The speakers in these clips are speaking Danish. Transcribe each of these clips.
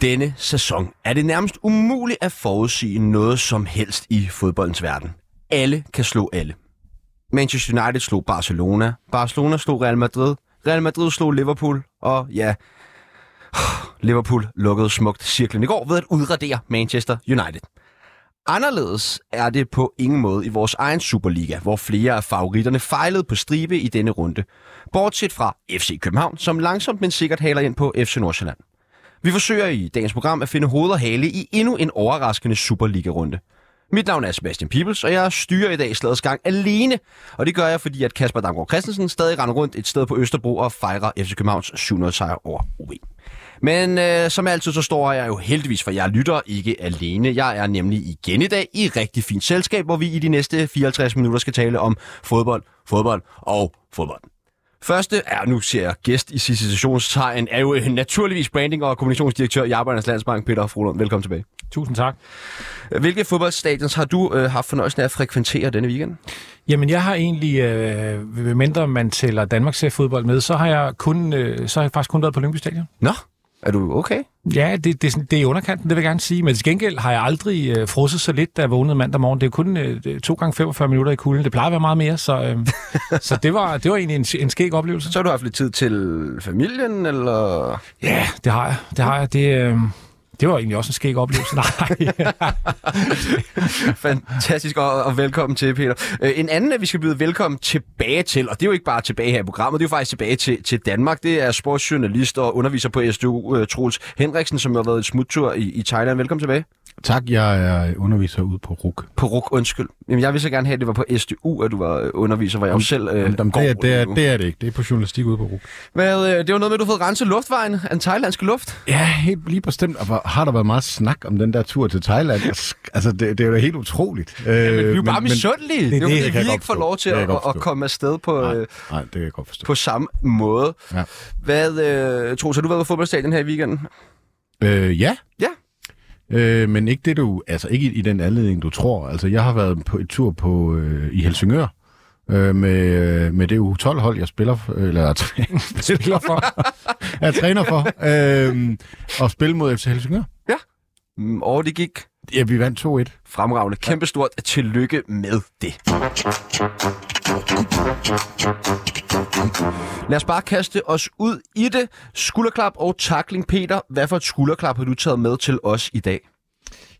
Denne sæson er det nærmest umuligt at forudsige noget som helst i fodboldens verden. Alle kan slå alle. Manchester United slog Barcelona, Barcelona slog Real Madrid, Real Madrid slog Liverpool, og ja, Liverpool lukkede smukt cirklen i går ved at udradere Manchester United. Anderledes er det på ingen måde i vores egen Superliga, hvor flere af favoritterne fejlede på stribe i denne runde. Bortset fra FC København, som langsomt men sikkert haler ind på FC Nordsjælland. Vi forsøger i dagens program at finde hoved og hale i endnu en overraskende Superliga-runde. Mit navn er Sebastian Pibels, og jeg styrer i dag slagets gang alene. Og det gør jeg, fordi at Kasper Damgaard Christensen stadig render rundt et sted på Østerbro og fejrer FC Københavns 700 sejr over OB. Men øh, som altid, så står jeg jo heldigvis, for jeg lytter ikke alene. Jeg er nemlig igen i dag i rigtig fint selskab, hvor vi i de næste 54 minutter skal tale om fodbold, fodbold og fodbold. Første er, nu ser jeg gæst i sidste sessionstegn, er jo øh, naturligvis branding- og kommunikationsdirektør i Arbejdernes Landsbank, Peter Frohlund. Velkommen tilbage. Tusind tak. Hvilke fodboldstadions har du øh, haft fornøjelsen af at frekventere denne weekend? Jamen, jeg har egentlig, øh, mindre man tæller Danmarks fodbold med, så har jeg kun, øh, så har jeg faktisk kun været på Lyngby Stadion. Nå, er du okay? Ja, det, det, det er i underkanten, det vil jeg gerne sige. Men til gengæld har jeg aldrig øh, frosset så lidt, da jeg vågnede mandag morgen. Det er kun øh, to gange 45 minutter i kulden. Det plejer at være meget mere, så, øh, så det, var, det var egentlig en, en skæg oplevelse. Så har du haft lidt tid til familien, eller? Ja, det har jeg. Det har jeg. Det, øh, det var egentlig også en skæg oplevelse. Nej. Fantastisk, og, og velkommen til, Peter. Øh, en anden, at vi skal byde velkommen tilbage til, og det er jo ikke bare tilbage her i programmet, det er jo faktisk tilbage til, til Danmark. Det er sportsjournalist og underviser på SDU, uh, Troels Henriksen, som har været et smuttur i, i Thailand. Velkommen tilbage. Tak, jeg er underviser ude på RUK. På RUK, undskyld. Jamen, jeg vil så gerne have, at det var på SDU, at du var underviser, hvor jeg jo selv øh, Jamen, det, er, det, er, det er det ikke. Det er på journalistik ude på RUK. Hvad, øh, det var noget med, at du har fået renset luftvejen af den thailandske luft. Ja, helt lige bestemt. Og har der været meget snak om den der tur til Thailand? altså, det, det er jo da helt utroligt. Ja, men vi er jo bare misundelige. Det, det, det, det, kan vi ikke får lov til Det at, at komme afsted på, Nej, øh, nej, det kan jeg godt forstå. på samme måde. Ja. Hvad, øh, Troels, har du været på fodboldstadion her i weekenden? Øh, ja. Ja. Øh, men ikke det du, altså ikke i, i den anledning du tror. Altså jeg har været på et tur på øh, i Helsingør øh, med øh, med det U12 hold jeg spiller for, eller spiller for. jeg træner for øh, og spille mod FC Helsingør. Ja. Mm, og det gik Ja, vi vandt 2-1. fremragende. Kæmpestort tillykke med det. Lad os bare kaste os ud i det. Skulderklap og tackling. Peter, hvad for et skulderklap har du taget med til os i dag?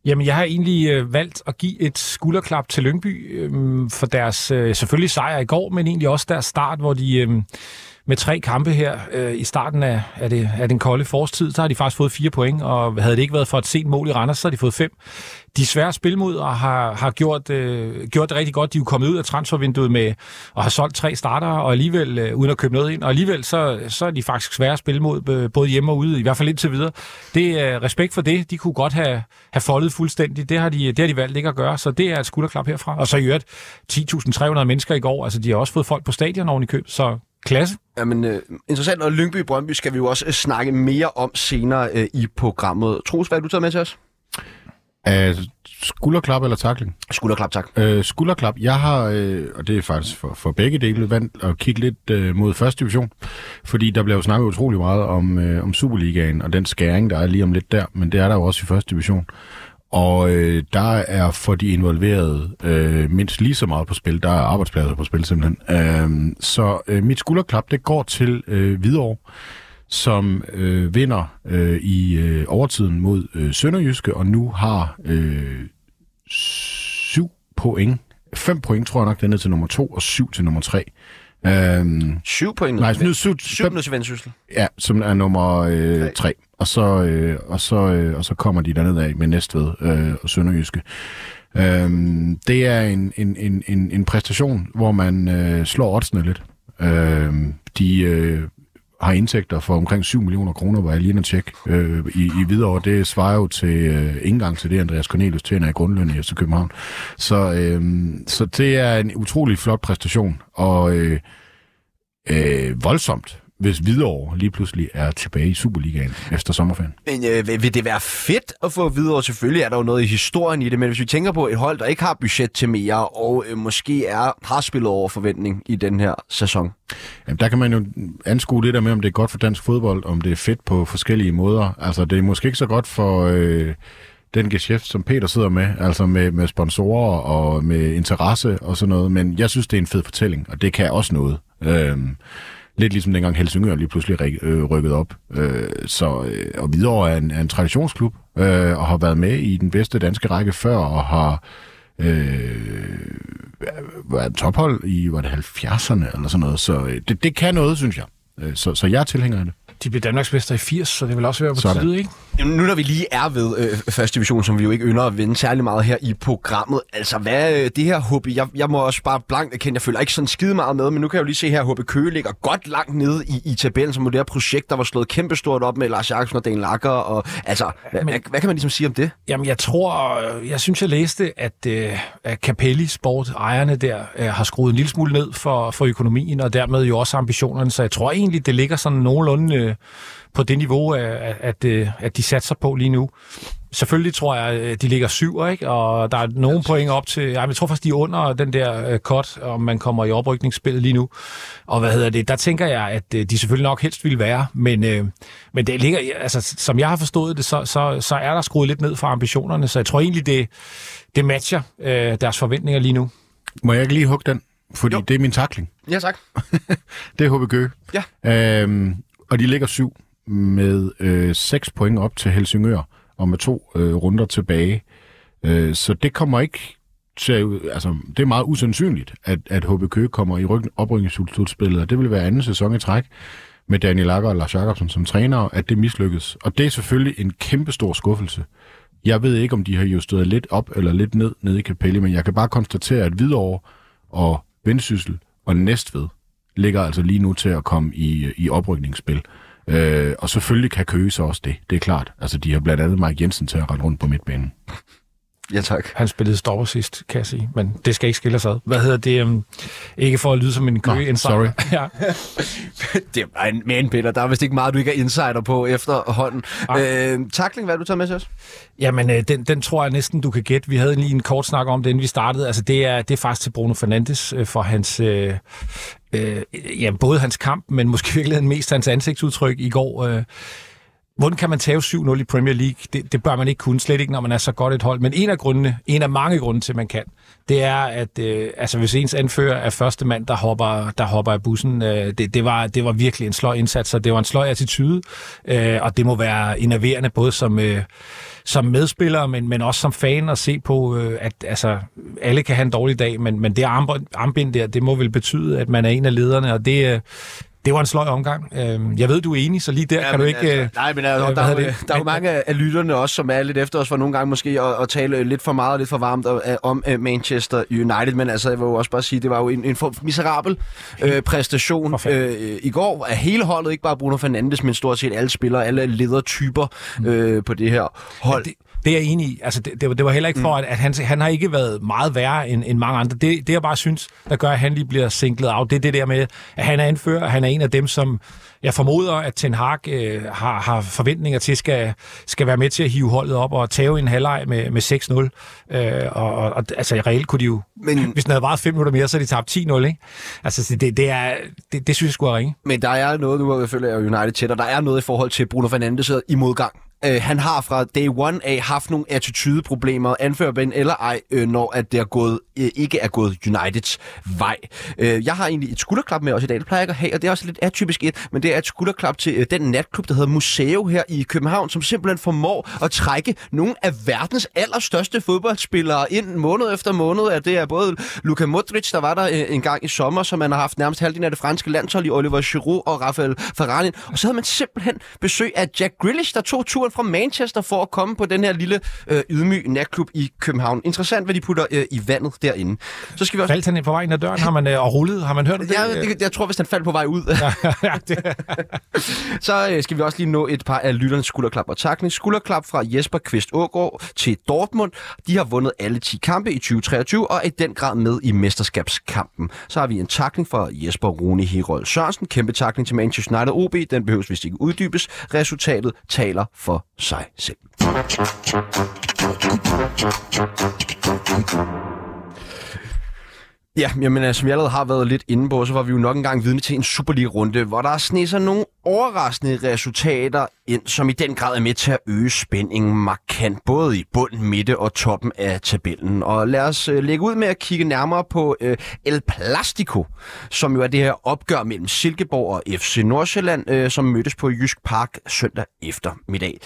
Jamen, jeg har egentlig øh, valgt at give et skulderklap til Lyngby øh, for deres øh, selvfølgelig sejr i går, men egentlig også deres start, hvor de øh, med tre kampe her øh, i starten af, af, det, af den kolde forårstid, så har de faktisk fået fire point, og havde det ikke været for et sent mål i Randers, så har de fået fem. De er svære at spille mod og har, har gjort, øh, gjort det rigtig godt. De er jo kommet ud af transfervinduet med og har solgt tre starter, og alligevel øh, uden at købe noget ind, og alligevel så, så er de faktisk svære at spille mod, øh, både hjemme og ude, i hvert fald indtil videre. Det er øh, respekt for det. De kunne godt have, have foldet fuldstændig. Det har, de, det har de valgt ikke at gøre, så det er et skulderklap herfra. Og så i øvrigt 10.300 mennesker i går. Altså, de har også fået folk på stadion oven i køb, så klasse. Jamen, øh, interessant, og Lyngby Brøndby skal vi jo også øh, snakke mere om senere øh, i programmet. Troels, hvad har du taget med til os? Uh, skulderklap eller takling? Skulderklap, tak. Uh, skulderklap. Jeg har, øh, og det er faktisk for, for begge dele, vandt at kigge lidt øh, mod første division. Fordi der bliver jo snakket utrolig meget om, øh, om Superligaen og den skæring, der er lige om lidt der. Men det er der jo også i første division. Og øh, der er for de involverede øh, mindst lige så meget på spil. Der er arbejdspladser på spil simpelthen. Øh, så øh, mit skulderklap, det går til øh, Hvidovre, som øh, vinder øh, i øh, overtiden mod øh, Sønderjyske, og nu har øh, syv point. Fem point, tror jeg nok, det er ned til nummer to, og syv til nummer tre. Øhm, Syv point. nej, nu syv, Syv til Vendsyssel. ja, som er nummer øh, Tre. tre. Og så, øh, og, så, øh, og så kommer de derned af med Næstved øh, og Sønderjyske. Øhm, det er en, en, en, en, en præstation, hvor man øh, slår oddsene lidt. Øhm, de, øh, har indtægter for omkring 7 millioner kroner, var jeg lige tjek øh, i, i videre. Det svarer jo til øh, indgang til det, Andreas Cornelius tjener i grundløn i København. Så, øh, så det er en utrolig flot præstation, og øh, øh, voldsomt hvis Hvidovre lige pludselig er tilbage i Superligaen efter sommerferien. Men øh, vil det være fedt at få Hvidovre? Selvfølgelig er der jo noget i historien i det, men hvis vi tænker på et hold, der ikke har budget til mere, og øh, måske er, har spillet over forventning i den her sæson. Jamen, der kan man jo anskue det der med, om det er godt for dansk fodbold, om det er fedt på forskellige måder. Altså, det er måske ikke så godt for... Øh, den geschæft, som Peter sidder med, altså med, med sponsorer og med interesse og sådan noget, men jeg synes, det er en fed fortælling, og det kan også noget. Øhm, Lidt ligesom dengang Helsingør lige pludselig øh, rykkede rykket op. Øh, så, øh, og videre er en, er en traditionsklub, øh, og har været med i den bedste danske række før, og har øh, været tophold i var det 70'erne eller sådan noget. Så øh, det, det kan noget, synes jeg. Øh, så, så jeg er tilhænger af det. De blev Danmarksmester i 80, så det vil også være på Sådan. tide, ikke? Jamen, nu når vi lige er ved øh, første division, som vi jo ikke ynder at vinde særlig meget her i programmet, altså hvad øh, det her HB, jeg, jeg må også bare blankt erkende, jeg føler ikke sådan skide meget med, men nu kan jeg jo lige se her, HB Køge ligger godt langt nede i, i tabellen, som det her projekt, der var slået kæmpestort op med Lars Jakobsen og Dan Lager, og altså, hvad, Men- hvad, hvad kan man ligesom sige om det? Jamen, jeg tror, jeg synes, jeg læste, at, øh, at Capelli Sport, ejerne der, øh, har skruet en lille smule ned for, for økonomien, og dermed jo også ambitionerne. Så jeg tror egentlig, det ligger sådan nogenlunde øh, på det niveau, øh, at, øh, at de satser på lige nu. Selvfølgelig tror jeg, de ligger syv, ikke? og der er nogle point op til... Ej, jeg tror faktisk, de er under den der øh, cut, om man kommer i oprykningsspillet lige nu. Og hvad hedder det? Der tænker jeg, at øh, de selvfølgelig nok helst vil være, men, øh, men det ligger, altså, som jeg har forstået det, så, så, så er der skruet lidt ned for ambitionerne, så jeg tror egentlig, det, det matcher øh, deres forventninger lige nu. Må jeg ikke lige hugge den? Fordi Jo. det er min takling. Ja, tak. Det er HB Køge. Ja. Øhm, og de ligger syv med øh, seks point op til Helsingør, og med to øh, runder tilbage. Øh, så det kommer ikke til altså, det er meget usandsynligt, at, at HB Køge kommer i ryggen oprykningsslutspillet, og det vil være anden sæson i træk med Daniel Lager og Lars Jacobsen som træner, at det mislykkes. Og det er selvfølgelig en kæmpe stor skuffelse. Jeg ved ikke, om de har justeret lidt op eller lidt ned nede i Capelli, men jeg kan bare konstatere, at Hvidovre og Vendsyssel og Næstved ligger altså lige nu til at komme i, i oprykningsspil. Øh, og selvfølgelig kan Køge så også det, det er klart. Altså, de har blandt andet Mike Jensen til at rende rundt på midtbanen. Ja, tak. Han spillede stopper sidst, kan jeg sige, men det skal ikke skille os ad. Hvad hedder det? Um, ikke for at lyde som en kø Nå, sorry. ja. Det er en man, Peter. Der er vist ikke meget, du ikke er insider på efterhånden. Øh, takling, hvad har du taget med til os? Jamen, øh, den, den tror jeg næsten, du kan gætte. Vi havde lige en kort snak om det, inden vi startede. Altså, det er, det er faktisk til Bruno Fernandes øh, for hans... Øh, øh, ja, både hans kamp, men måske virkelig mest hans ansigtsudtryk i går. Øh, Hvordan kan man tage 7-0 i Premier League? Det, det bør man ikke kunne, slet ikke, når man er så godt et hold. Men en af grundene, en af mange grunde til, at man kan, det er, at øh, altså, hvis ens anfører er første mand, der hopper, der hopper af bussen, øh, det, det, var, det var virkelig en sløj indsats, og det var en sløj attitude, øh, og det må være enerverende, både som, øh, som medspiller, men, men også som fan at se på, øh, at altså, alle kan have en dårlig dag, men, men det armbind der, det må vel betyde, at man er en af lederne, og det, øh, det var en sløj omgang. Øh, jeg ved, du er enig, så lige der ja, kan du ikke... Altså, øh, nej, men altså, der, er, det? der er jo mange af lytterne også, som er lidt efter os for nogle gange måske at, at tale lidt for meget og lidt for varmt øh, om øh, Manchester United. Men altså, jeg vil jo også bare sige, det var jo en, en for miserabel øh, præstation øh, i går af hele holdet. Ikke bare Bruno Fernandes, men stort set alle spillere, alle ledertyper øh, på det her hold. Det, det er jeg enig i. Altså, det, det, var, det var heller ikke for, at, at han, han har ikke været meget værre end, end mange andre. Det, det, jeg bare synes, der gør, at han lige bliver sinklet af, det er det der med, at han er anfører, og han er en af dem, som jeg formoder, at Ten Hag øh, har, har forventninger til, skal, skal være med til at hive holdet op og tage en halvleg med, med 6-0. Øh, og, og, og, altså, reelt kunne de jo, Men- hvis den havde varet 5 minutter mere, så havde de tabt 10-0, ikke? Altså, det, det, er, det, det synes jeg skulle ringe. Men der er noget, nu følger jeg United tæt, og der er noget i forhold til Bruno Fernandes i modgang. Øh, han har fra day one af haft nogle attitydeproblemer, anfører Ben eller ej, øh, når at det er gået, øh, ikke er gået Uniteds vej. Øh, jeg har egentlig et skulderklap med også i dag, det plejer jeg ikke at have, og det er også lidt atypisk et, men det er et skulderklap til øh, den natklub, der hedder Museo her i København, som simpelthen formår at trække nogle af verdens allerstørste fodboldspillere ind måned efter måned. At det er både Luka Modric, der var der øh, en gang i sommer, som man har haft nærmest halvdelen af det franske landshold i Oliver Giroud og Rafael Varane. Og så havde man simpelthen besøg af Jack Grealish, der tog turen rundt fra Manchester for at komme på den her lille øh, ydmyg natklub i København. Interessant, hvad de putter øh, i vandet derinde. Så skal vi også... Faldt han på vej ind ad døren? Har man øh, og rullet? Har man hørt det? Ja, det, jeg tror, hvis han faldt på vej ud. ja, det. så øh, skal vi også lige nå et par af lytternes skulderklap og takning. Skulderklap fra Jesper Kvist Ågaard til Dortmund. De har vundet alle 10 kampe i 2023 og er i den grad med i mesterskabskampen. Så har vi en takning fra Jesper Rune Herold Sørensen. Kæmpe takning til Manchester United OB. Den behøves vist ikke uddybes. Resultatet taler for sig selv. Ja, jamen, altså, som jeg allerede har været lidt inde på, så var vi jo nok engang vidne til en Superliga-runde, hvor der er sig nogle overraskende resultater ind, som i den grad er med til at øge spændingen markant, både i bunden, midte og toppen af tabellen. Og lad os øh, lægge ud med at kigge nærmere på øh, El Plastico, som jo er det her opgør mellem Silkeborg og FC Nordsjælland, øh, som mødtes på Jysk Park søndag eftermiddag.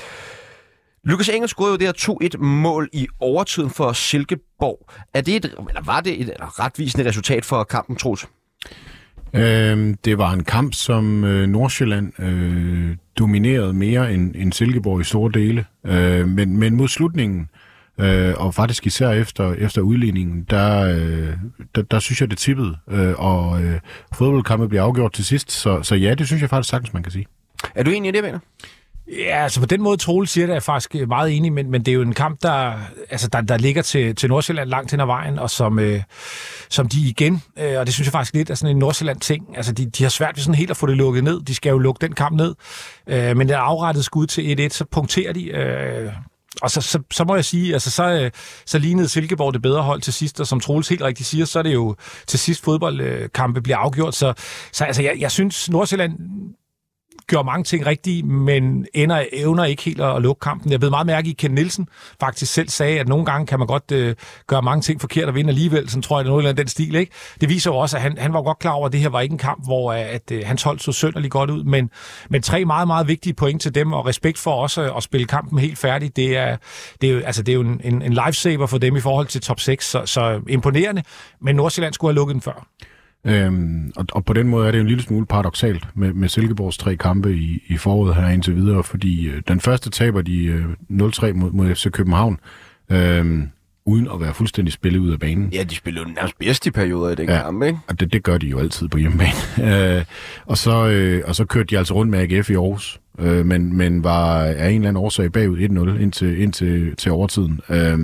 Lukas Engel scorede jo det her 2-1 mål i overtiden for Silkeborg. Er det et, eller var det et eller retvisende resultat for kampen, Troels? Øhm, det var en kamp, som øh, Nordsjælland øh, dominerede mere end, end Silkeborg i store dele. Øh, men, men mod slutningen, øh, og faktisk især efter, efter udligningen, der, øh, der, der synes jeg, det tippede. Øh, og øh, fodboldkampen bliver afgjort til sidst. Så, så ja, det synes jeg faktisk sagtens, man kan sige. Er du enig i det, Venner? Ja, altså på den måde, Troel siger det, er jeg faktisk øh, meget enig, men, men det er jo en kamp, der, altså, der, der ligger til, til Nordsjælland langt hen ad vejen, og som, øh, som de igen, øh, og det synes jeg faktisk lidt er sådan en Nordsjælland-ting, altså de, de har svært ved sådan helt at få det lukket ned, de skal jo lukke den kamp ned, øh, men den afrettet skud til 1-1, så punkterer de, øh, og så, så, så må jeg sige, altså så, øh, så lignede Silkeborg det bedre hold til sidst, og som Troels helt rigtigt siger, så er det jo til sidst fodboldkampe bliver afgjort, så, så altså, jeg, jeg synes Nordsjælland gjorde mange ting rigtige, men ender, evner ikke helt at, at lukke kampen. Jeg ved meget mærke i, Ken Nielsen faktisk selv sagde, at nogle gange kan man godt øh, gøre mange ting forkert og vinde alligevel. Sådan tror jeg, det er noget eller den stil. Ikke? Det viser jo også, at han, han var godt klar over, at det her var ikke en kamp, hvor at, at, øh, hans hold så sønderlig godt ud. Men, men tre meget, meget vigtige point til dem, og respekt for også at, at spille kampen helt færdig. Det er, det er, jo, altså, det er jo en, en, en lifesaver for dem i forhold til top 6, så, så imponerende. Men Nordsjælland skulle have lukket den før. Øhm, og, og på den måde er det en lille smule paradoxalt med, med Silkeborgs tre kampe i, i foråret her indtil videre, fordi øh, den første taber de øh, 0-3 mod, mod FC København, øh, uden at være fuldstændig spillet ud af banen. Ja, de spillede jo nærmest bedst i perioder i den ja, kamp, ikke? og det, det gør de jo altid på hjemmebane. øh, og, så, øh, og så kørte de altså rundt med AGF i Aarhus, øh, men, men var af en eller anden årsag bagud 1-0 indtil, indtil til overtiden. Øh,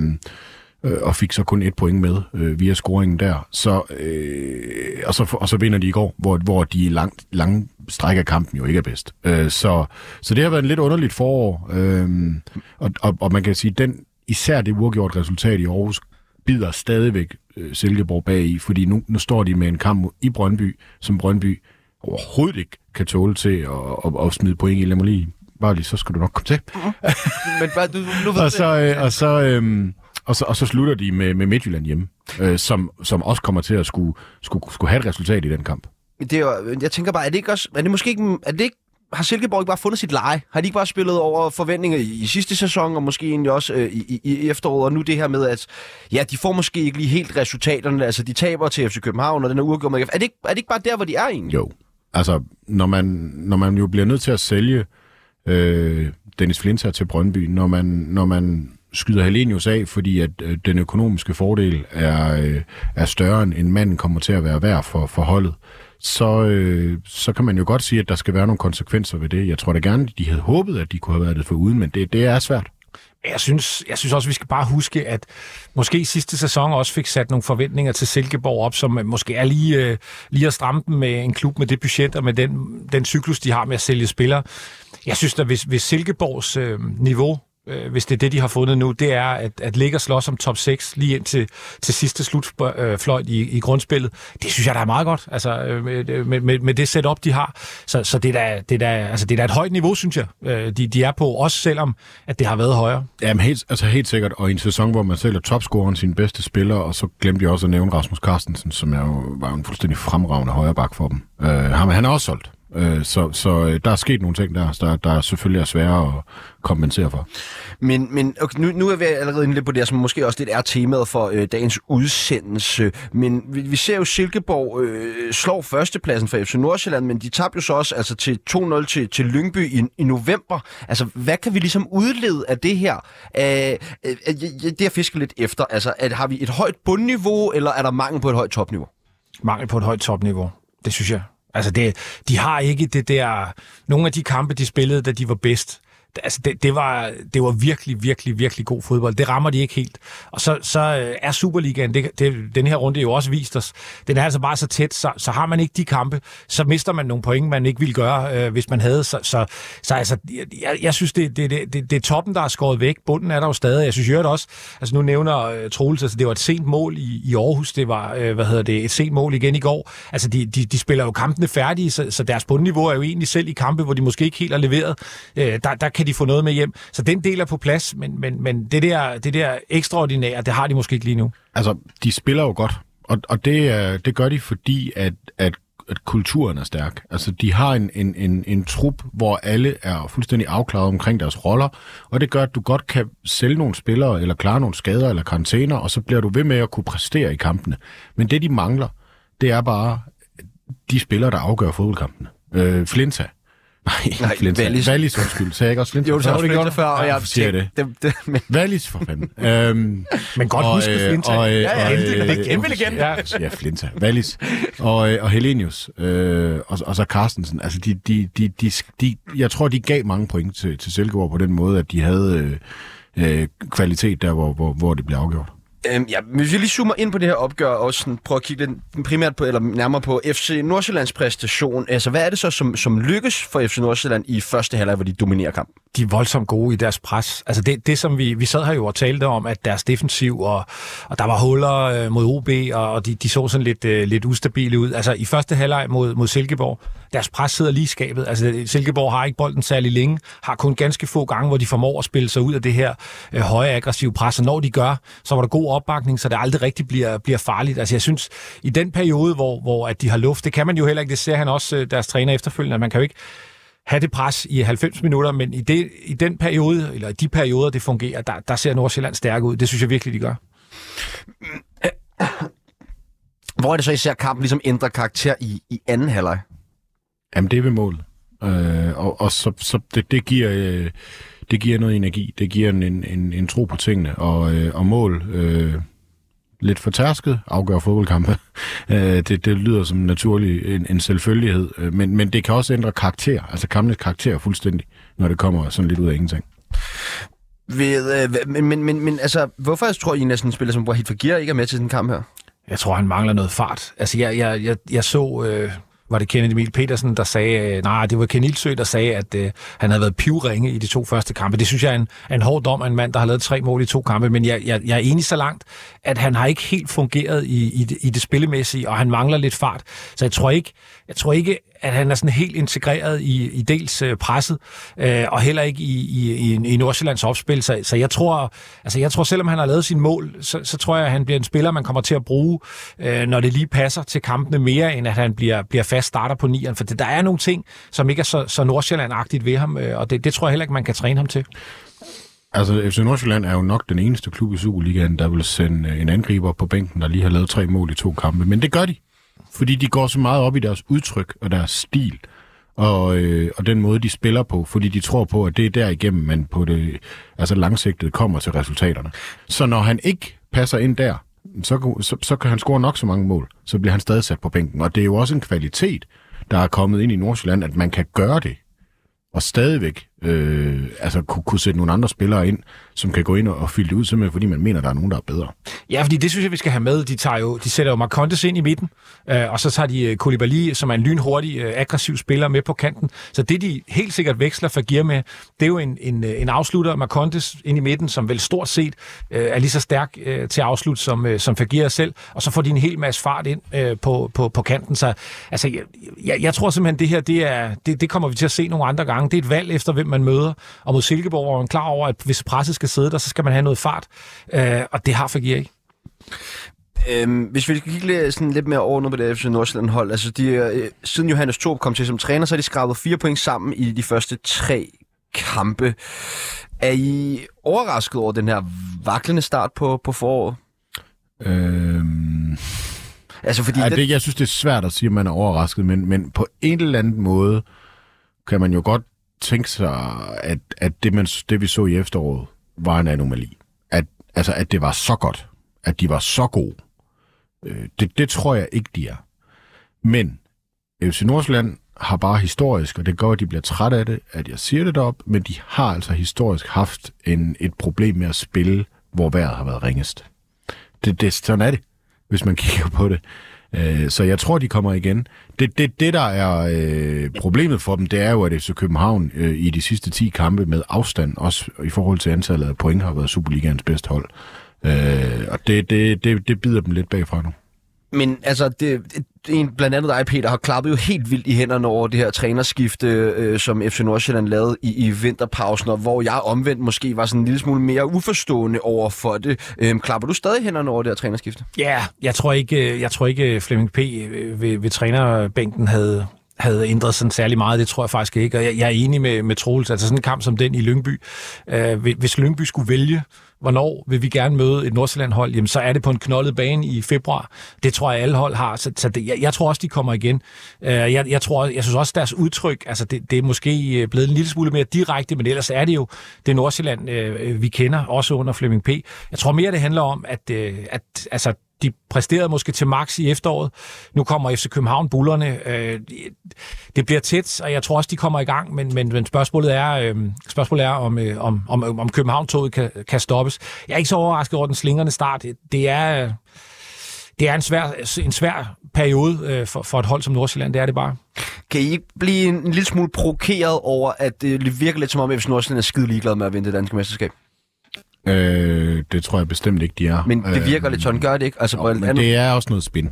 øh, og fik så kun et point med øh, via scoringen der. Så, øh, og, så, og så vinder de i går, hvor, hvor de langt, lange stræk af kampen jo ikke er bedst. Øh, så, så det har været en lidt underligt forår, øh, og, og, og man kan sige, den især det uafgjort resultat i Aarhus bider stadigvæk øh, Silkeborg bag i, fordi nu, nu står de med en kamp i Brøndby, som Brøndby overhovedet ikke kan tåle til at, at, at smide point i. Lad mig lige, bare lige, så skal du nok komme til. Men bare, du, nu og så, øh, og så, øh, og så, og så slutter de med, med Midtjylland hjemme, øh, som, som også kommer til at skulle, skulle, skulle have et resultat i den kamp. Det er jo, jeg tænker bare, er det ikke også, er det måske ikke, er det ikke har Silkeborg ikke bare fundet sit leje? Har de ikke bare spillet over forventninger i, i sidste sæson, og måske egentlig også øh, i, i, efteråret, og nu det her med, at ja, de får måske ikke lige helt resultaterne, altså de taber til FC København, og den er uafgjort med Er det, ikke, er det ikke bare der, hvor de er egentlig? Jo, altså når man, når man jo bliver nødt til at sælge øh, Dennis Flinter til Brøndby, når man, når man skyder Helenius af, fordi at øh, den økonomiske fordel er, øh, er større, end manden kommer til at være værd for, for holdet, så, øh, så kan man jo godt sige, at der skal være nogle konsekvenser ved det. Jeg tror da gerne, de havde håbet, at de kunne have været det for uden, men det, det er svært. Jeg synes, jeg synes også, vi skal bare huske, at måske sidste sæson også fik sat nogle forventninger til Silkeborg op, som måske er lige, øh, lige at stramme dem med en klub med det budget og med den, den cyklus, de har med at sælge spillere. Jeg synes at hvis, hvis Silkeborgs øh, niveau øh, hvis det er det, de har fundet nu, det er at, at ligge og slås om top 6 lige ind til, til sidste slutfløjt øh, i, i grundspillet. Det synes jeg, der er meget godt, altså øh, med, øh, med, med, med det setup, de har. Så, så det, er da, det, er da, altså, det er da et højt niveau, synes jeg, de, de er på, også selvom at det har været højere. Jamen helt, altså helt sikkert, og i en sæson, hvor man sælger topscoren sin bedste spiller, og så glemte jeg også at nævne Rasmus Carstensen, som er jo, var en fuldstændig fremragende højreback for dem. Øh, han, han er også solgt. Øh, så så øh, der er sket nogle ting der, der, der selvfølgelig er svære at kompensere for. Men, men okay, nu, nu er vi allerede inde lidt på det, som måske også lidt er temaet for øh, dagens udsendelse. Men vi, vi ser jo Silkeborg øh, slår førstepladsen for FC Nordsjælland, men de tabte jo så også altså, til 2-0 til, til Lyngby i, i november. Altså, hvad kan vi ligesom udlede af det her? Øh, øh, det jeg fisker lidt efter. Altså, at, har vi et højt bundniveau, eller er der mangel på et højt topniveau? Mangel på et højt topniveau. Det synes jeg. Altså, det, de har ikke det der... Nogle af de kampe, de spillede, da de var bedst, altså det, det, var, det var virkelig, virkelig, virkelig god fodbold. Det rammer de ikke helt. Og så, så øh, er Superligaen, det, det, den her runde jo også vist os, den er altså bare så tæt, så, så har man ikke de kampe, så mister man nogle point, man ikke ville gøre, øh, hvis man havde. Så, så, så altså, jeg, jeg synes, det, det, det, det er toppen, der er skåret væk. Bunden er der jo stadig. Jeg synes jo også, altså nu nævner uh, Troels, altså det var et sent mål i, i Aarhus, det var, øh, hvad hedder det, et sent mål igen i går. Altså de, de, de spiller jo kampene færdige, så, så deres bundniveau er jo egentlig selv i kampe, hvor de måske ikke helt har leveret. Øh, der, der kan de få noget med hjem. Så den del er på plads, men, men, men det, der, det der ekstraordinære, det har de måske ikke lige nu. Altså, de spiller jo godt, og, og det, øh, det gør de, fordi at, at at kulturen er stærk. Altså, de har en, en, en, en trup, hvor alle er fuldstændig afklaret omkring deres roller, og det gør, at du godt kan sælge nogle spillere, eller klare nogle skader eller karantæner, og så bliver du ved med at kunne præstere i kampene. Men det, de mangler, det er bare de spillere, der afgør fodboldkampene. Øh, Flinta, Nej, Nej Flinta. Wallis. Wallis, undskyld. Sagde jeg ikke også Flinta? Jo, du har det før, og jeg siger det. det, det men... Wallis, for fanden. øhm, men godt huske øh, Flinta. Og, og, ja, ja, og, det er kæmpe legende. Ja. ja, Flinta. Wallis. Og, øh, og Helenius. Øh, og, og så Carstensen. Altså, de, de, de, de, de, jeg tror, de gav mange point til, til Silkeborg på den måde, at de havde øh, øh, kvalitet der, hvor, hvor, hvor det blev afgjort. Øhm, ja, hvis vi lige zoomer ind på det her opgør, og sådan prøver at kigge lidt primært på, eller nærmere på FC Nordsjællands præstation. Altså, hvad er det så, som, som lykkes for FC Nordsjælland i første halvleg, hvor de dominerer kampen? De er voldsomt gode i deres pres. Altså, det, det som vi, vi sad her jo og talte om, at deres defensiv, og, og der var huller øh, mod OB, og, og de, de så sådan lidt, øh, lidt ustabile ud. Altså, i første halvleg mod, mod Silkeborg, deres pres sidder lige i skabet. Altså, Silkeborg har ikke bolden særlig længe, har kun ganske få gange, hvor de formår at spille sig ud af det her øh, høje aggressive pres, og når de gør, så var der god opbakning, så det aldrig rigtig bliver, bliver farligt. Altså, jeg synes, i den periode, hvor, hvor at de har luft, det kan man jo heller ikke, det ser han også, øh, deres træner efterfølgende, at man kan jo ikke have det pres i 90 minutter, men i, det, i den periode, eller i de perioder, det fungerer, der, der ser Nordsjælland stærk ud. Det synes jeg virkelig, de gør. Hvor er det så især kampen ligesom ændrer karakter i, i anden halvleg? Jamen, det er ved målet. Øh, og og så, så det, det, giver, øh, det giver noget energi. Det giver en, en, en tro på tingene. Og, øh, og mål, øh, lidt fortærsket, afgør fodboldkampe. øh, det, det lyder som naturlig en, en selvfølgelighed. Øh, men, men det kan også ændre karakter, altså kampenes karakter fuldstændig, når det kommer sådan lidt ud af ingenting. Ved, øh, men, men, men, men altså, hvorfor tror I næsten en spiller som Wahid Fagir ikke er med til den kamp her? Jeg tror, han mangler noget fart. Altså, jeg, jeg, jeg, jeg så... Øh var det Kenneth Emil Petersen, der sagde, øh, nej, det var Ken Ilsø, der sagde, at øh, han havde været pivringe i de to første kampe. Det synes jeg er en, en hård dom af en mand, der har lavet tre mål i to kampe, men jeg, jeg, jeg er enig så langt, at han har ikke helt fungeret i, i, det, i det spillemæssige, og han mangler lidt fart. Så jeg tror ikke, jeg tror ikke at han er sådan helt integreret i, i dels øh, presset, øh, og heller ikke i, i, i, i Nordsjællands opspil. Så, så jeg tror, altså jeg tror, selvom han har lavet sin mål, så, så tror jeg, at han bliver en spiller, man kommer til at bruge, øh, når det lige passer til kampene mere, end at han bliver, bliver fast starter på nieren. For det, der er nogle ting, som ikke er så, så Nordsjælland-agtigt ved ham, øh, og det, det tror jeg heller ikke, man kan træne ham til. Altså, FC Nordsjælland er jo nok den eneste klub i Superligaen, der vil sende øh, en angriber på bænken, der lige har lavet tre mål i to kampe. Men det gør de fordi de går så meget op i deres udtryk og deres stil, og, øh, og den måde, de spiller på, fordi de tror på, at det er derigennem, man på det altså langsigtet kommer til resultaterne. Så når han ikke passer ind der, så, så, så kan han score nok så mange mål, så bliver han stadig sat på bænken. Og det er jo også en kvalitet, der er kommet ind i Nordsjælland, at man kan gøre det, og stadigvæk øh, altså kunne, kunne sætte nogle andre spillere ind, som kan gå ind og, og fylde det ud, simpelthen fordi man mener, der er nogen, der er bedre. Ja, fordi det synes jeg, vi skal have med. De, tager jo, de sætter jo Marcondes ind i midten, øh, og så tager de øh, Koulibaly, som er en lynhurtig, øh, aggressiv spiller, med på kanten. Så det, de helt sikkert veksler for gear med, det er jo en, en, øh, en afslutter, Marcondes ind i midten, som vel stort set øh, er lige så stærk øh, til at afslutte som, øh, som Fagir selv, og så får de en hel masse fart ind øh, på, på, på kanten. Så altså, jeg, jeg, jeg tror simpelthen, det her, det, er, det, det kommer vi til at se nogle andre gange. Det er et valg efter, hvem man møder. Og mod Silkeborg er man klar over, at hvis presset skal sidde der, så skal man have noget fart. Øh, og det har Fagir ikke. Øhm, hvis vi skal kigge lidt, sådan lidt mere ordnet på det FC Nordsjælland hold, altså de, øh, siden Johannes Torp kom til som træner, så har de skrabet fire point sammen i de første tre kampe. Er I overrasket over den her vaklende start på, på foråret? Øhm, Altså, fordi ja, det, det, jeg synes, det er svært at sige, at man er overrasket, men, men på en eller anden måde kan man jo godt tænke sig, at, at det, man, det, vi så i efteråret, var en anomali. At, altså, at det var så godt. At de var så gode. Øh, det, det tror jeg ikke, de er. Men FC Nordsjælland har bare historisk, og det gør, at de bliver træt af det, at jeg siger det derop, men de har altså historisk haft en, et problem med at spille, hvor vejret har været ringest. Det, det, sådan er det, hvis man kigger på det. Øh, så jeg tror, de kommer igen. Det, det, det der er øh, problemet for dem, det er jo, at FC København øh, i de sidste 10 kampe med afstand, også i forhold til antallet af point, har været Superligaens bedste hold. Øh, og det, det, det, det bider dem lidt bagfra nu. Men altså, det, det, en, blandt andet dig, Peter, har klappet jo helt vildt i hænderne over det her trænerskifte, øh, som FC Nordsjælland lavede i, i vinterpausen, og hvor jeg omvendt måske var sådan en lille smule mere uforstående over for det. Øh, klapper du stadig hænderne over det her trænerskifte? Ja, yeah, jeg tror ikke, øh, jeg tror ikke øh, Flemming P. Øh, ved, ved trænerbænken havde, havde ændret sådan særlig meget. Det tror jeg faktisk ikke. Og jeg, jeg er enig med, med Troels. Altså sådan en kamp som den i Lyngby. Øh, hvis Lyngby skulle vælge, hvornår vil vi gerne møde et Nordsjælland-hold, jamen så er det på en knoldet bane i februar. Det tror jeg, alle hold har. Så, så det, jeg, jeg tror også, de kommer igen. Øh, jeg, jeg, tror, jeg synes også, deres udtryk, altså det, det er måske øh, blevet en lille smule mere direkte, men ellers er det jo det Nordsjælland, øh, vi kender, også under Flemming P. Jeg tror mere, det handler om, at, øh, at altså, de præsterede måske til max i efteråret. Nu kommer FC København bullerne. Øh, det bliver tæt, og jeg tror også, de kommer i gang, men, men, men spørgsmålet er, øh, spørgsmålet er om, øh, om, om, øh, om København-toget kan, kan stoppes. Jeg er ikke så overrasket over den slingerne start. Det er, det er en svær, en svær periode øh, for, for et hold som Nordsjælland, det er det bare. Kan I ikke blive en lille smule provokeret over, at øh, det virker lidt som om, at FC Nordsjælland er skide ligeglad med at vinde det danske mesterskab? Øh, det tror jeg bestemt ikke, de er. Men det virker øh, lidt sådan, gør det ikke? Altså, jo, men andet... det er også noget spin.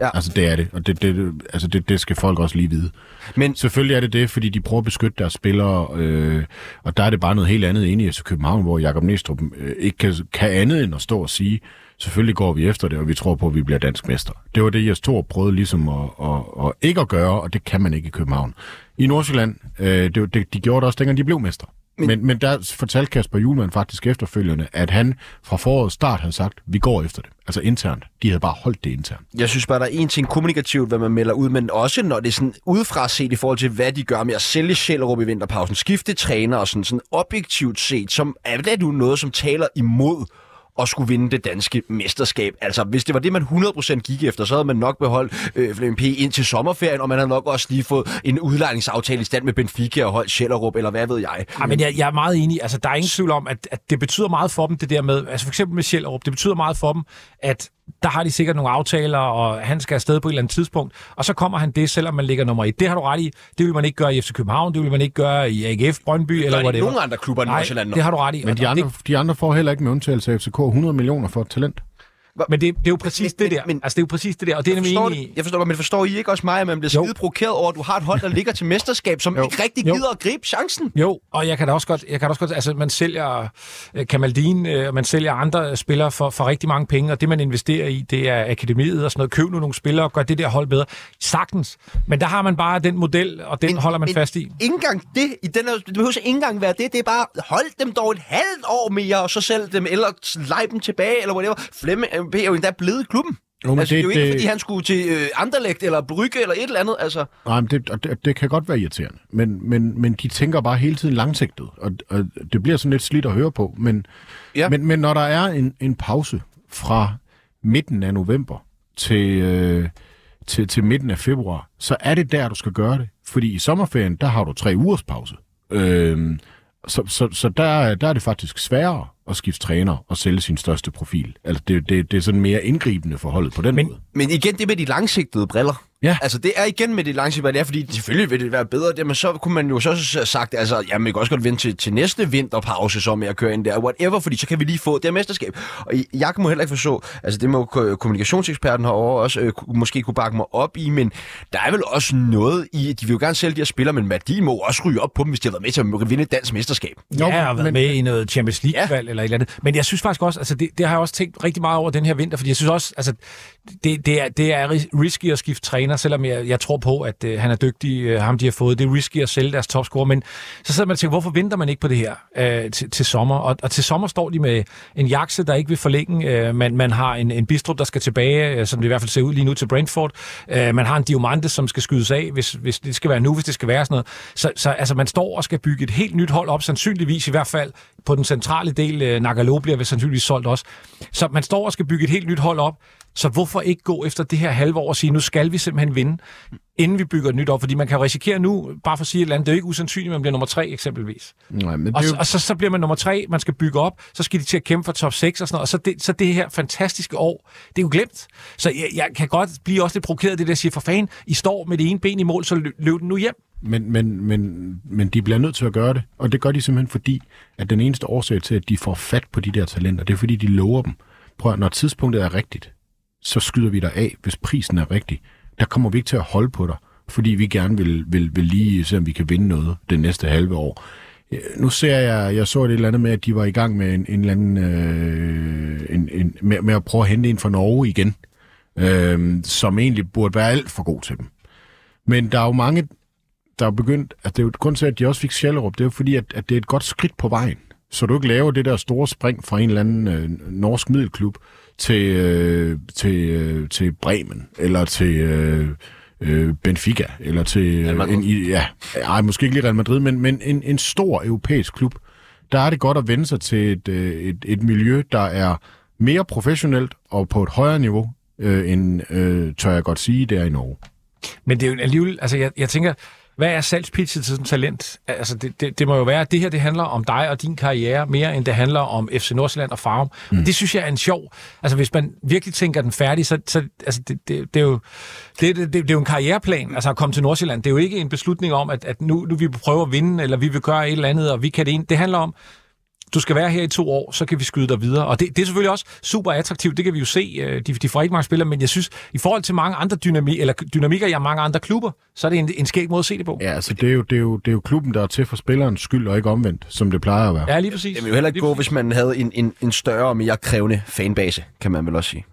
Ja. Altså, det er det, og det, det, altså, det, det skal folk også lige vide. Men selvfølgelig er det det, fordi de prøver at beskytte deres spillere, øh, og der er det bare noget helt andet inde i FC København, hvor Jakob Næstrup øh, ikke kan, kan andet end at stå og sige, selvfølgelig går vi efter det, og vi tror på, at vi bliver dansk mester. Det var det, jeg stod og prøvede ligesom at, at, at ikke at gøre, og det kan man ikke i København. I Nordsjælland, øh, det, det, de gjorde det også, dengang de blev mester. Men, men, men der fortalte Kasper Julemand faktisk efterfølgende, at han fra forårets start havde sagt, vi går efter det. Altså internt. De havde bare holdt det internt. Jeg synes bare, der er en ting kommunikativt, hvad man melder ud, men også når det er sådan udefra set i forhold til, hvad de gør med at sælge Sjællerup i vinterpausen, skifte træner og sådan, sådan objektivt set, som er det nu noget, som taler imod at skulle vinde det danske mesterskab. Altså, hvis det var det, man 100% gik efter, så havde man nok beholdt øh, Flemming P. ind til sommerferien, og man havde nok også lige fået en udlejningsaftale i stand med Benfica og holdt Schellerup, eller hvad ved jeg. Ja, men jeg, jeg er meget enig. Altså, der er ingen tvivl om, at, at det betyder meget for dem, det der med, altså for eksempel med Schellerup, det betyder meget for dem, at der har de sikkert nogle aftaler, og han skal afsted på et eller andet tidspunkt, og så kommer han det, selvom man ligger nummer et. Det har du ret i. Det vil man ikke gøre i FC København, det vil man ikke gøre i AGF, Brøndby det eller whatever. nogen andre klubber i Nordsjælland. det har du ret i. Men de andre, de andre får heller ikke med undtagelse af FCK 100 millioner for et talent. Men det, det er jo præcis men, det der. Men, altså, det er jo præcis det der. Og det er jeg, forstår det, jeg forstår men forstår I ikke også mig, at man bliver skide provokeret over, at du har et hold, der ligger til mesterskab, som jo. ikke rigtig gider jo. at gribe chancen? Jo, og jeg kan da også godt, jeg kan da også godt altså man sælger uh, Kamaldin, uh, man sælger andre spillere for, for rigtig mange penge, og det man investerer i, det er akademiet og sådan noget. Køb nu nogle spillere og gør det der hold bedre. Sagtens. Men der har man bare den model, og den men, holder man men, fast i. Ikke engang det, i den her, det behøver ikke engang være det, det er bare, hold dem dog et halvt år mere, og så sælg dem, eller lej dem tilbage, eller whatever. Flemme er jo endda blevet klubben. Jo, men altså, det, det er jo ikke, fordi han skulle til øh, Anderlecht eller Brygge eller et eller andet. Altså. Nej, men det, det, det kan godt være irriterende. Men, men, men de tænker bare hele tiden langsigtet. Og, og det bliver sådan lidt slidt at høre på. Men, ja. men, men når der er en, en pause fra midten af november til, øh, til, til midten af februar, så er det der, du skal gøre det. Fordi i sommerferien, der har du tre ugers pause. Øh, så, så, så der, der er det faktisk sværere at skifte træner og sælge sin største profil. Altså, det, det, det er sådan mere indgribende forholdet på den men, måde. Men igen, det med de langsigtede briller. Ja. Altså, det er igen med de langsigtede briller, fordi selvfølgelig vil det være bedre, det, men så kunne man jo så have sagt, altså, jamen, vi kan også godt vente til, til næste vinterpause, så med at køre ind der, whatever, fordi så kan vi lige få det her mesterskab. Og jeg kan må heller ikke forstå, altså det må kommunikationseksperten herovre også øh, måske kunne bakke mig op i, men der er vel også noget i, de vil jo gerne sælge de her spillere, men de må også ryge op på dem, hvis de har været med til at vinde et dansk mesterskab. Ja, og været men, med i noget Champions League-valg, ja eller et eller andet. Men jeg synes faktisk også, altså det, det har jeg også tænkt rigtig meget over den her vinter, fordi jeg synes også, altså det, det, er, det er risky at skifte træner, selvom jeg, jeg tror på, at øh, han er dygtig, øh, ham de har fået. Det er risky at sælge deres topscorer, men så sidder man og tænker, hvorfor venter man ikke på det her øh, til, til sommer? Og, og til sommer står de med en jakse, der ikke vil forlænge. Øh, man, man har en, en Bistrup, der skal tilbage, øh, som det i hvert fald ser ud lige nu til Brentford. Øh, man har en diamante, som skal skydes af, hvis, hvis det skal være nu, hvis det skal være sådan noget. Så, så altså, man står og skal bygge et helt nyt hold op, sandsynligvis i hvert fald på den centrale del. Uh, Nagalo bliver vel sandsynligvis solgt også. Så man står og skal bygge et helt nyt hold op, så hvorfor ikke gå efter det her halve år og sige, nu skal vi simpelthen vinde, inden vi bygger et nyt op? Fordi man kan risikere nu, bare for at sige et eller andet, det er jo ikke usandsynligt, at man bliver nummer tre eksempelvis. Nej, men det Og, så, jo, og så, så bliver man nummer tre, man skal bygge op, så skal de til at kæmpe for top 6 og sådan noget, og så det, så det her fantastiske år, det er jo glemt. Så jeg, jeg kan godt blive også lidt provokeret af det der, siger, for fanden, I står med det ene ben i mål, så løb den nu hjem men, men, men, men de bliver nødt til at gøre det, og det gør de simpelthen fordi, at den eneste årsag til, at de får fat på de der talenter, det er fordi, de lover dem. Prøv at, når tidspunktet er rigtigt, så skyder vi dig af, hvis prisen er rigtig. Der kommer vi ikke til at holde på dig, fordi vi gerne vil, vil, vil lige se, om vi kan vinde noget det næste halve år. Øh, nu ser jeg, jeg så et eller andet med, at de var i gang med en, en eller anden, øh, en, en, med, med at prøve at hente en fra Norge igen, øh, som egentlig burde være alt for god til dem. Men der er jo mange, der er begyndt, at det er jo grund til, at de også fik Schellerup, det er jo fordi, at, at det er et godt skridt på vejen. Så du ikke laver det der store spring fra en eller anden øh, norsk middelklub til, øh, til, øh, til Bremen, eller til øh, øh, Benfica, eller til øh, en, ja, ej, måske ikke lige Real Madrid, men, men en, en stor europæisk klub. Der er det godt at vende sig til et, øh, et, et miljø, der er mere professionelt og på et højere niveau, øh, end, øh, tør jeg godt sige, det er i Norge. Men det er jo alligevel, altså jeg, jeg tænker, hvad er salgspitchet til sådan talent? Altså det, det, det må jo være, at det her det handler om dig og din karriere, mere end det handler om FC Nordsjælland og Farum. Mm. Det synes jeg er en sjov, altså hvis man virkelig tænker den færdig, så, så altså det, det, det, er jo, det, det, det, er jo en karriereplan, altså at komme til Nordsjælland. Det er jo ikke en beslutning om, at, at nu, nu vi prøve at vinde, eller vi vil gøre et eller andet, og vi kan det ene. Det handler om, du skal være her i to år, så kan vi skyde dig videre. Og det, det er selvfølgelig også super attraktivt, det kan vi jo se. Øh, De, de får ikke mange spillere, men jeg synes, i forhold til mange andre dynami, eller dynamikker i mange andre klubber, så er det en, en skæg måde at se det på. Ja, altså det er, jo, det, er jo, det er jo klubben, der er til for spillerens skyld, og ikke omvendt, som det plejer at være. Ja, lige præcis. Det vil jo heller ikke gå, hvis man havde en, en, en større og mere krævende fanbase, kan man vel også sige.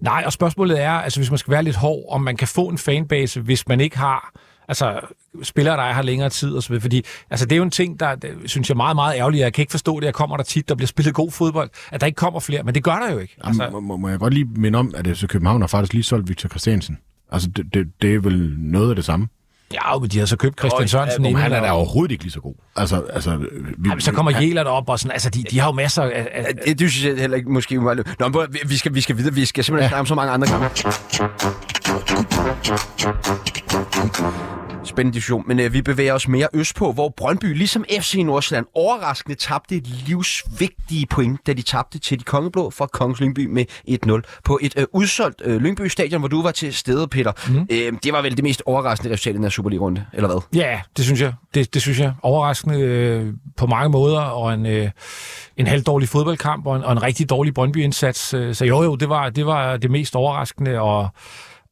Nej, og spørgsmålet er, altså hvis man skal være lidt hård, om man kan få en fanbase, hvis man ikke har altså spillere, der er her længere tid og så videre. Fordi altså, det er jo en ting, der synes jeg er meget, meget ærgerligt. Jeg kan ikke forstå det. Jeg kommer der tit, der bliver spillet god fodbold, at der ikke kommer flere. Men det gør der jo ikke. Altså, Altså, må, må, må jeg godt lige minde om, at FC København har faktisk lige solgt Victor Christiansen. Altså, det, det, det er vel noget af det samme. ja, men de har så købt Christian Sørensen inden. Han er da overhovedet ikke lige så god. Altså, altså... Vi, Ej, men så kommer Jæler op og sådan, altså de, de har jo masser af... af Det, det synes jeg heller ikke måske Nå, men vi skal, vi skal videre. Vi skal simpelthen ja. snakke om så mange andre kampe. Spændende diskussion, men øh, vi bevæger os mere østpå, hvor Brøndby, ligesom FC Nordsjælland, overraskende tabte et livsvigtige point, da de tabte til de kongeblå fra Kongens Lyngby med 1-0 på et øh, udsolgt øh, Lyngby Stadion, hvor du var til stede, Peter. Mm. Øh, det var vel det mest overraskende resultat i den her Superliga-runde, eller hvad? Ja, det synes jeg. Det, det synes jeg. Overraskende øh, på mange måder, og en, øh, en halvdårlig fodboldkamp, og en, og en rigtig dårlig Brøndby-indsats. Øh, Så jo, jo, det var det, var det mest overraskende, og,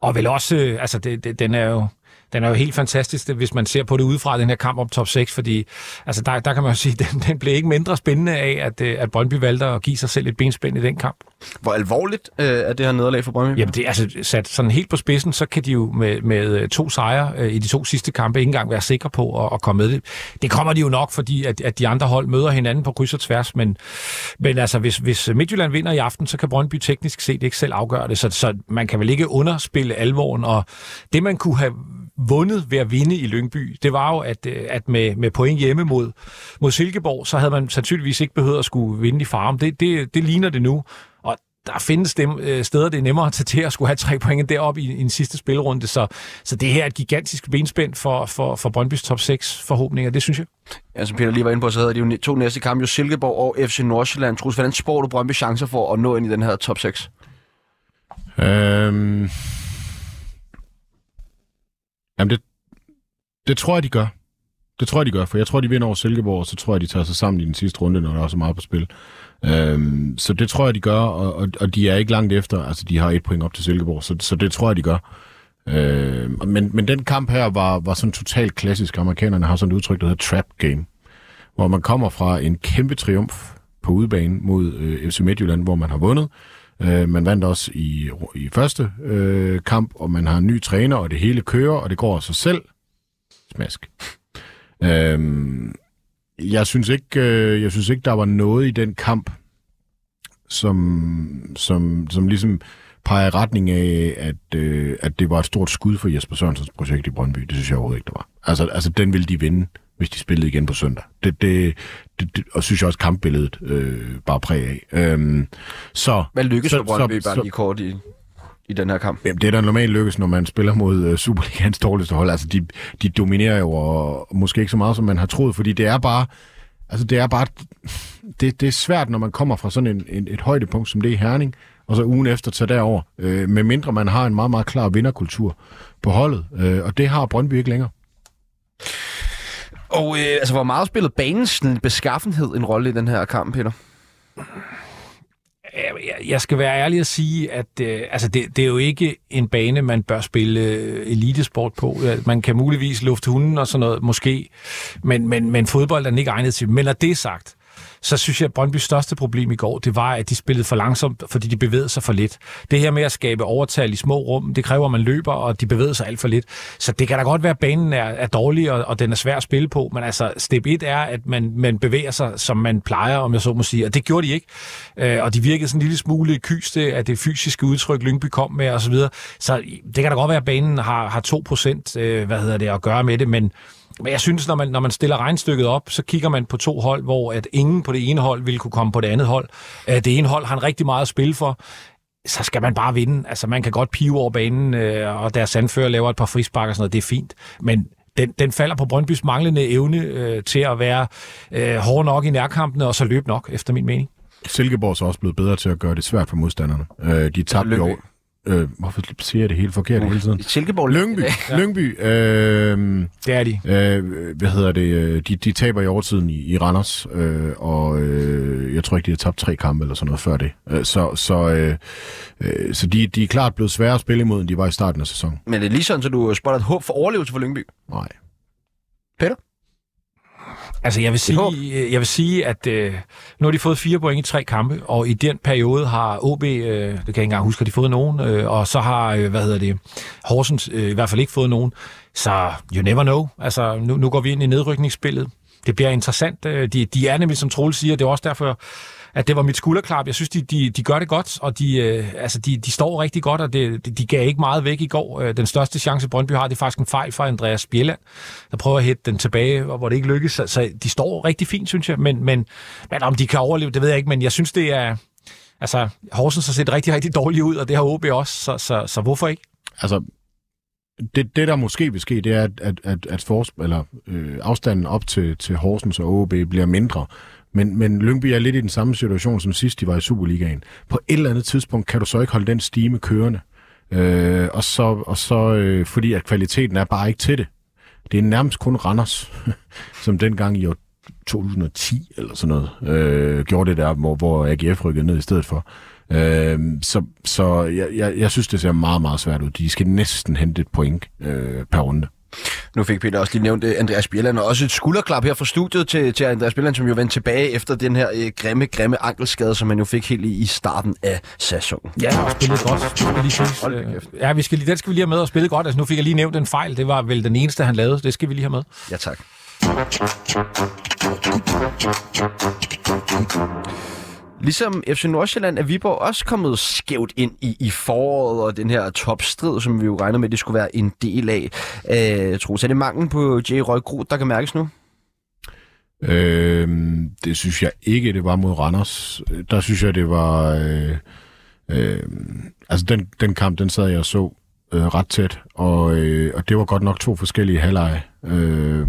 og vel også, øh, altså det, det, den er jo... Den er jo helt fantastisk, hvis man ser på det udefra, den her kamp om top 6, fordi altså der, der kan man jo sige, den, den blev ikke mindre spændende af, at, øh, at Brøndby valgte at give sig selv et benspænd i den kamp. Hvor alvorligt øh, er det her nederlag for Brøndby? Jamen det er altså sat sådan helt på spidsen, så kan de jo med, med to sejre øh, i de to sidste kampe ikke engang være sikre på at, at komme med det. Det kommer de jo nok, fordi at, at de andre hold møder hinanden på kryds og tværs, men, men altså hvis, hvis Midtjylland vinder i aften, så kan Brøndby teknisk set ikke selv afgøre det, så, så man kan vel ikke underspille alvoren, og det man kunne have vundet ved at vinde i Lyngby, det var jo, at, øh, at med, med point hjemme mod, mod Silkeborg, så havde man sandsynligvis ikke behøvet at skulle vinde i farm. Det, det, det ligner det nu, og der findes dem, øh, steder, det er nemmere at tage til at skulle have tre point deroppe i, i en sidste spilrunde. Så, så det her er et gigantisk benspænd for, for, for Brøndbys top 6 forhåbninger, det synes jeg. Altså Peter lige var inde på, så havde de jo to næste kampe, jo Silkeborg og FC Nordsjælland. Troels, hvordan spår du Brøndby chancer for at nå ind i den her top 6? Øhm... Jamen, det, det tror jeg, de gør. Det tror jeg, de gør, for jeg tror, de vinder over Silkeborg, og så tror jeg, de tager sig sammen i den sidste runde, når der er så meget på spil. Øhm, så det tror jeg, de gør, og, og, og de er ikke langt efter. Altså, de har et point op til Silkeborg, så, så det tror jeg, de gør. Øhm, men, men den kamp her var, var sådan totalt klassisk. Amerikanerne har sådan et udtryk, der hedder trap game, hvor man kommer fra en kæmpe triumf på på udebane mod øh, FC Midtjylland, hvor man har vundet. Øh, man vandt også i, i første øh, kamp, og man har en ny træner, og det hele kører, og det går af sig selv. Smask. Øh, jeg synes ikke, øh, jeg synes ikke, der var noget i den kamp, som, som, som ligesom peger i retning af, at, øh, at det var et stort skud for Jesper Sørensens projekt i Brøndby. Det synes jeg overhovedet ikke, det var. Altså, altså den ville de vinde, hvis de spillede igen på søndag. Det, det, det, det og synes jeg også kampbilledet øh, bare præg af. Øhm, så, Hvad lykkedes så, for Brøndby, så, bare lige kort i, i den her kamp? Jamen, det er da normalt lykkes, når man spiller mod uh, Superligans dårligste hold. Altså, de, de dominerer jo, og måske ikke så meget, som man har troet, fordi det er bare... Altså, det er bare... Det, det er svært, når man kommer fra sådan en, en, et højdepunkt, som det er Herning, og så ugen efter tage derover, øh, med mindre man har en meget, meget klar vinderkultur på holdet. Øh, og det har Brøndby ikke længere. Og øh, altså, hvor meget spillede banens beskaffenhed en rolle i den her kamp, Peter? Jeg skal være ærlig at sige, at øh, altså det, det er jo ikke en bane, man bør spille øh, elitesport på. Man kan muligvis lufte hunden og sådan noget, måske, men, men, men fodbold er den ikke egnet til. Men når det er sagt, så synes jeg, at Brøndbys største problem i går, det var, at de spillede for langsomt, fordi de bevægede sig for lidt. Det her med at skabe overtal i små rum, det kræver, at man løber, og de bevæger sig alt for lidt. Så det kan da godt være, at banen er, er dårlig, og, og den er svær at spille på, men altså, step 1 er, at man, man bevæger sig, som man plejer, om jeg så må sige, og det gjorde de ikke. Øh, og de virkede sådan en lille smule kyste af det fysiske udtryk, Lyngby kom med, og så videre. Så det kan da godt være, at banen har, har 2% øh, hvad hedder det, at gøre med det, men men jeg synes, når man, når man stiller regnstykket op, så kigger man på to hold, hvor at ingen på det ene hold ville kunne komme på det andet hold. Det ene hold har en rigtig meget at spille for så skal man bare vinde. Altså, man kan godt pive over banen, øh, og deres anfører laver et par frispark og sådan noget, det er fint. Men den, den falder på Brøndbys manglende evne øh, til at være øh, hård nok i nærkampene, og så løbe nok, efter min mening. Silkeborg er så også blevet bedre til at gøre det svært for modstanderne. Øh, de tabte jo Øh, hvorfor siger jeg det helt forkert uh, hele tiden? Silkeborg. Lyngby. Ja. Lyngby. Øh, det er de. Øh, hvad hedder det? Øh, de, de taber i overtiden i, i Randers, øh, og øh, jeg tror ikke, de har tabt tre kampe eller sådan noget før det. Øh, så så, øh, øh, så de, de er klart blevet svære at spille imod, end de var i starten af sæsonen. Men det er lige sådan, så du spotter et håb for overlevelse for Lyngby? Nej. Peter? Altså, jeg vil sige, jeg vil sige at øh, nu har de fået fire point i tre kampe, og i den periode har OB, øh, det kan jeg ikke engang huske, at de fået nogen, øh, og så har, øh, hvad hedder det, Horsens øh, i hvert fald ikke fået nogen. Så you never know. Altså, nu, nu går vi ind i nedrykningsspillet. Det bliver interessant. Øh, de, de er nemlig, som Troel siger, det er også derfor, at det var mit skulderklap. Jeg synes, de, de, de gør det godt, og de, øh, altså, de, de står rigtig godt, og det, de, de gav ikke meget væk i går. Øh, den største chance, Brøndby har, det er faktisk en fejl fra Andreas Bjelland, der prøver at hætte den tilbage, hvor det ikke lykkes. Så, så de står rigtig fint, synes jeg. Men, men, men om de kan overleve, det ved jeg ikke, men jeg synes, det er... Altså, Horsens har set rigtig, rigtig dårligt ud, og det har OB også, så, så, så hvorfor ikke? Altså, det, det, der måske vil ske, det er, at, at, at, at fors, eller, øh, afstanden op til, til Horsens og OB bliver mindre. Men, men Lyngby er lidt i den samme situation som sidst, de var i Superligaen. På et eller andet tidspunkt kan du så ikke holde den stime kørende. Øh, og så, og så øh, fordi at kvaliteten er bare ikke til det. Det er nærmest kun Randers, som dengang i år 2010 eller sådan noget, øh, gjorde det der, hvor, hvor AGF rykkede ned i stedet for. Øh, så så jeg, jeg, jeg synes, det ser meget, meget svært ud. De skal næsten hente et point øh, per runde. Nu fik Peter også lige nævnt uh, Andreas Bjelland, og også et skulderklap her fra studiet til, til Andreas Bjelland, som jo vendte tilbage efter den her uh, grimme, grimme ankelskade, som han jo fik helt i, i starten af sæsonen. Ja, han spillet godt. Skal lige sige. Ja, vi skal, den skal vi lige have med og spille godt. Altså, nu fik jeg lige nævnt en fejl. Det var vel den eneste, han lavede. Det skal vi lige have med. Ja, tak. Ligesom FC Nordsjælland er Viborg også kommet skævt ind i, i foråret, og den her topstrid, som vi jo regner med, det skulle være en del af. Øh, tror, så er det manglen på J. Røgro, der kan mærkes nu? Øh, det synes jeg ikke, det var mod Randers. Der synes jeg, det var... Øh, øh, altså, den, den kamp, den sad jeg og så øh, ret tæt, og, øh, og det var godt nok to forskellige halvleje. Øh,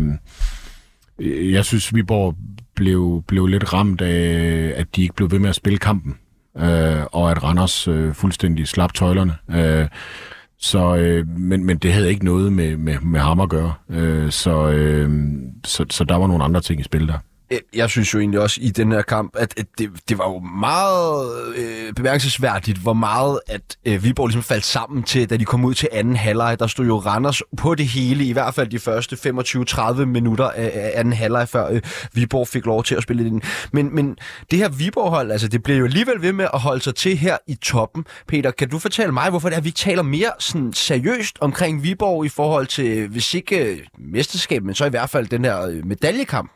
jeg synes, Viborg blev, blev lidt ramt af, at de ikke blev ved med at spille kampen, øh, og at Randers øh, fuldstændig slap tøjlerne. Øh, så, øh, men, men det havde ikke noget med, med, med ham at gøre. Øh, så, øh, så, så der var nogle andre ting i spil der. Øh, jeg synes jo egentlig også i den her kamp, at, at det, det var jo meget øh, bemærkelsesværdigt, hvor meget at øh, Viborg ligesom faldt sammen til, da de kom ud til anden halvleg. Der stod jo Randers på det hele, i hvert fald de første 25-30 minutter af, af anden halvleg, før øh, Viborg fik lov til at spille den. Men, men det her Viborg-hold, altså det bliver jo alligevel ved med at holde sig til her i toppen. Peter, kan du fortælle mig, hvorfor det er, at vi taler mere sådan seriøst omkring Viborg i forhold til, hvis ikke øh, mesterskab, men så i hvert fald den her øh, medaljekamp?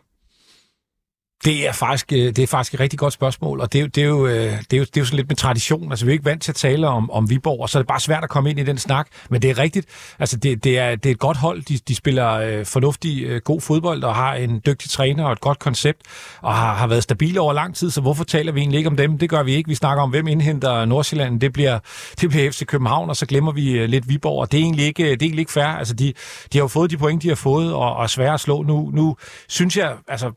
Det er, faktisk, øh, det er faktisk et rigtig godt spørgsmål, og det er, det, er jo, øh, det, er jo, det er jo sådan lidt med tradition. Altså, vi er ikke vant til at tale om, om Viborg, og så er det bare svært at komme ind i den snak. Men det er rigtigt. Altså, det, det, er, det er et godt hold. De, de spiller øh, fornuftig, øh, god fodbold, og har en dygtig træner og et godt koncept, og har, har været stabile over lang tid, så hvorfor taler vi egentlig ikke om dem? Det gør vi ikke. Vi snakker om, hvem indhenter Nordsjælland. Det bliver, det bliver FC København, og så glemmer vi øh, lidt Viborg, og det er egentlig ikke, det er egentlig ikke fair. Altså, de, de har jo fået de point, de har fået, og, og er svære at slå. Nu, nu synes jeg, altså,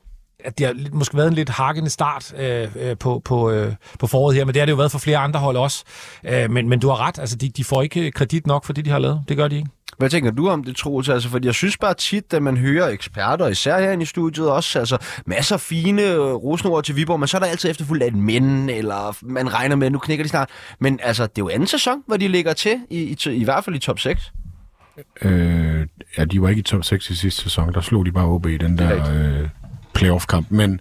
at det har måske været en lidt hakkende start øh, øh, på, på, øh, på foråret her, men det har det jo været for flere andre hold også. Øh, men, men du har ret, altså de, de får ikke kredit nok for det, de har lavet. Det gør de ikke. Hvad tænker du om det, Troels? Altså, fordi jeg synes bare tit, at man hører eksperter, især herinde i studiet også, altså masser af fine øh, rosenord til Viborg, men så er der altid efterfuldt af et men, eller man regner med, at nu knækker de snart. Men altså, det er jo anden sæson, hvor de ligger til, i, i, i hvert fald i top 6. Øh, ja, de var ikke i top 6 i sidste sæson. Der slog de bare OB i den der øh, playoff-kamp. Men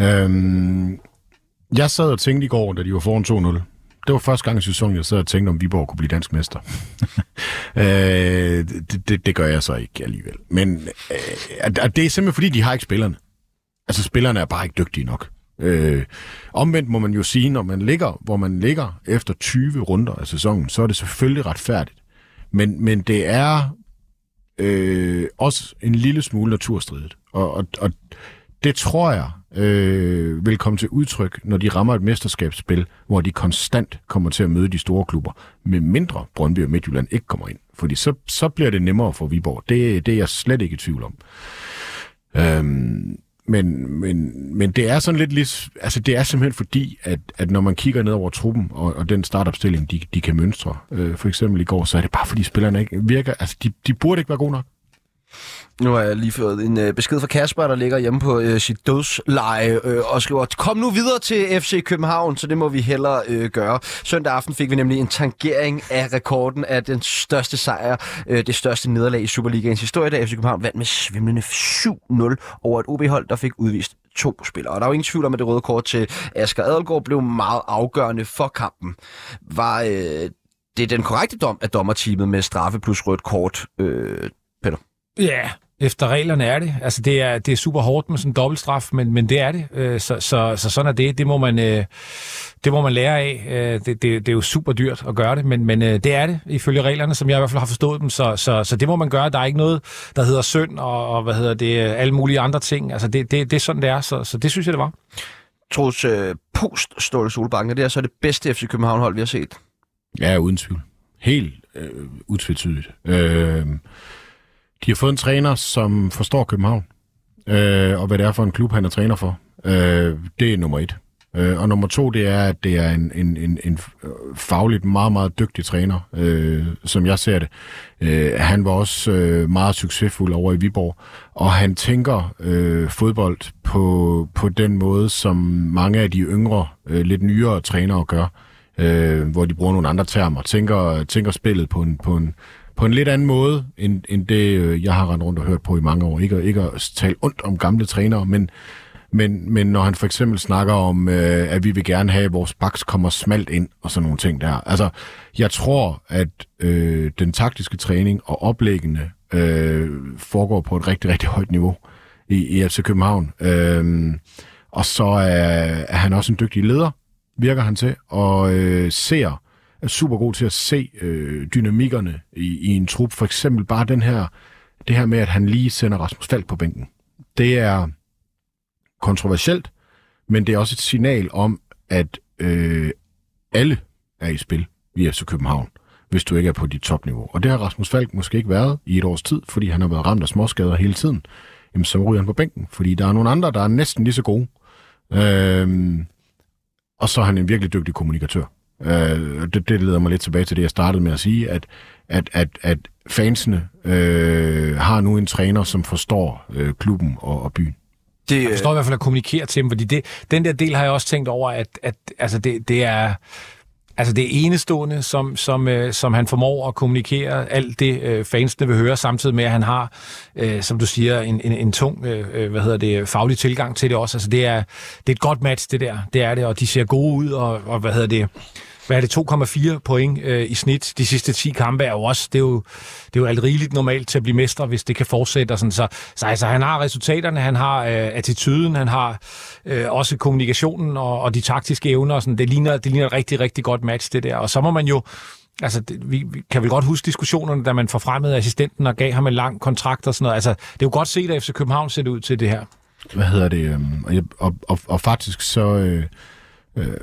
øhm, jeg sad og tænkte i går, da de var foran 2-0. Det var første gang i sæsonen, jeg sad og tænkte, om Viborg kunne blive dansk mester. øh, det, det, det gør jeg så ikke alligevel. Men øh, det er simpelthen fordi, de har ikke spillerne. Altså, spillerne er bare ikke dygtige nok. Øh, omvendt må man jo sige, når man ligger, hvor man ligger efter 20 runder af sæsonen, så er det selvfølgelig retfærdigt. Men, men det er øh, også en lille smule naturstridigt. Og, og, og det tror jeg øh, vil komme til udtryk, når de rammer et mesterskabsspil, hvor de konstant kommer til at møde de store klubber, med mindre Brøndby og Midtjylland ikke kommer ind. Fordi så, så bliver det nemmere for Viborg. Det, det er jeg slet ikke i tvivl om. Øhm, men, men, men det er sådan lidt, lidt altså det er simpelthen fordi, at, at når man kigger ned over truppen og, og den startopstilling, de, de kan mønstre, øh, for eksempel i går, så er det bare fordi spillerne ikke virker, altså de, de burde ikke være gode nok. Nu har jeg lige fået en øh, besked fra Kasper, der ligger hjemme på øh, sit dødsleje øh, og skriver, kom nu videre til FC København, så det må vi hellere øh, gøre. Søndag aften fik vi nemlig en tangering af rekorden af den største sejr, øh, det største nederlag i Superligaens historie, da FC København vandt med svimlende 7-0 over et OB-hold, der fik udvist to spillere. Og der er jo ingen tvivl om, at det røde kort til Asger Adelgaard blev meget afgørende for kampen. Var øh, det den korrekte dom af dommerteamet med straffe plus rødt kort, øh, Peter? Ja, efter reglerne er det. Altså, det er, det er super hårdt med sådan en dobbeltstraf, men, men det er det. Øh, så, så, så sådan er det. Det må man, øh, det må man lære af. Øh, det, det, det er jo super dyrt at gøre det, men, men det er det, ifølge reglerne, som jeg i hvert fald har forstået dem. Så, så, så det må man gøre. Der er ikke noget, der hedder synd og, og hvad hedder det, alle mulige andre ting. Altså, det, det, det er sådan, det er. Så, så det synes jeg, det var. Trods post Ståle Solbakken, det er så det bedste FC København-hold, vi har set. Ja, uden tvivl. Helt øh, utvetydigt. Øh, de har fået en træner, som forstår København, øh, og hvad det er for en klub, han er træner for. Øh, det er nummer et. Øh, og nummer to, det er, at det er en, en, en, en fagligt meget, meget dygtig træner, øh, som jeg ser det. Øh, han var også øh, meget succesfuld over i Viborg, og han tænker øh, fodbold på, på den måde, som mange af de yngre, øh, lidt nyere trænere gør, øh, hvor de bruger nogle andre termer, tænker, tænker spillet på en, på en på en lidt anden måde, end, end det, øh, jeg har rendt rundt og hørt på i mange år. Ikke, ikke at tale ondt om gamle trænere, men, men, men når han for eksempel snakker om, øh, at vi vil gerne have, at vores baks kommer smalt ind, og sådan nogle ting der. Altså, jeg tror, at øh, den taktiske træning og oplæggende øh, foregår på et rigtig, rigtig højt niveau i, i FC København. Øh, og så er, er han også en dygtig leder, virker han til, og øh, ser er super god til at se øh, dynamikkerne i, i en trup. For eksempel bare den her, det her med, at han lige sender Rasmus Falk på bænken. Det er kontroversielt, men det er også et signal om, at øh, alle er i spil i FC København, hvis du ikke er på dit topniveau. Og det har Rasmus Falk måske ikke været i et års tid, fordi han har været ramt af småskader hele tiden. Jamen, så ryger han på bænken, fordi der er nogle andre, der er næsten lige så gode. Øh, og så er han en virkelig dygtig kommunikatør. Øh, det, det leder mig lidt tilbage til det, jeg startede med at sige, at, at, at, at fansene øh, har nu en træner, som forstår øh, klubben og, og byen. Det, jeg forstår i hvert fald at kommunikere til dem, fordi det, den der del har jeg også tænkt over, at, at altså det, det er... Altså det enestående, som, som, øh, som han formår at kommunikere alt det, øh, fansene vil høre, samtidig med, at han har, øh, som du siger, en, en, en tung øh, øh hvad hedder det, faglig tilgang til det også. Altså det er, det er et godt match, det der. Det er det, og de ser gode ud, og, og hvad hedder det, hvad er det, 2,4 point øh, i snit de sidste 10 kampe er jo også, det er jo, det er jo alt rigeligt normalt til at blive mestre, hvis det kan fortsætte. Og sådan. Så, så altså, han har resultaterne, han har øh, attituden, han har øh, også kommunikationen og, og de taktiske evner. Og sådan. Det, ligner, det ligner et rigtig, rigtig godt match, det der. Og så må man jo Altså, det, vi, vi kan vi godt huske diskussionerne, da man forfremmede assistenten og gav ham en lang kontrakt og sådan noget. Altså, det er jo godt set, at FC København ser ud til det her. Hvad hedder det? Øhm, og, og, og, og faktisk så... Øh, øh,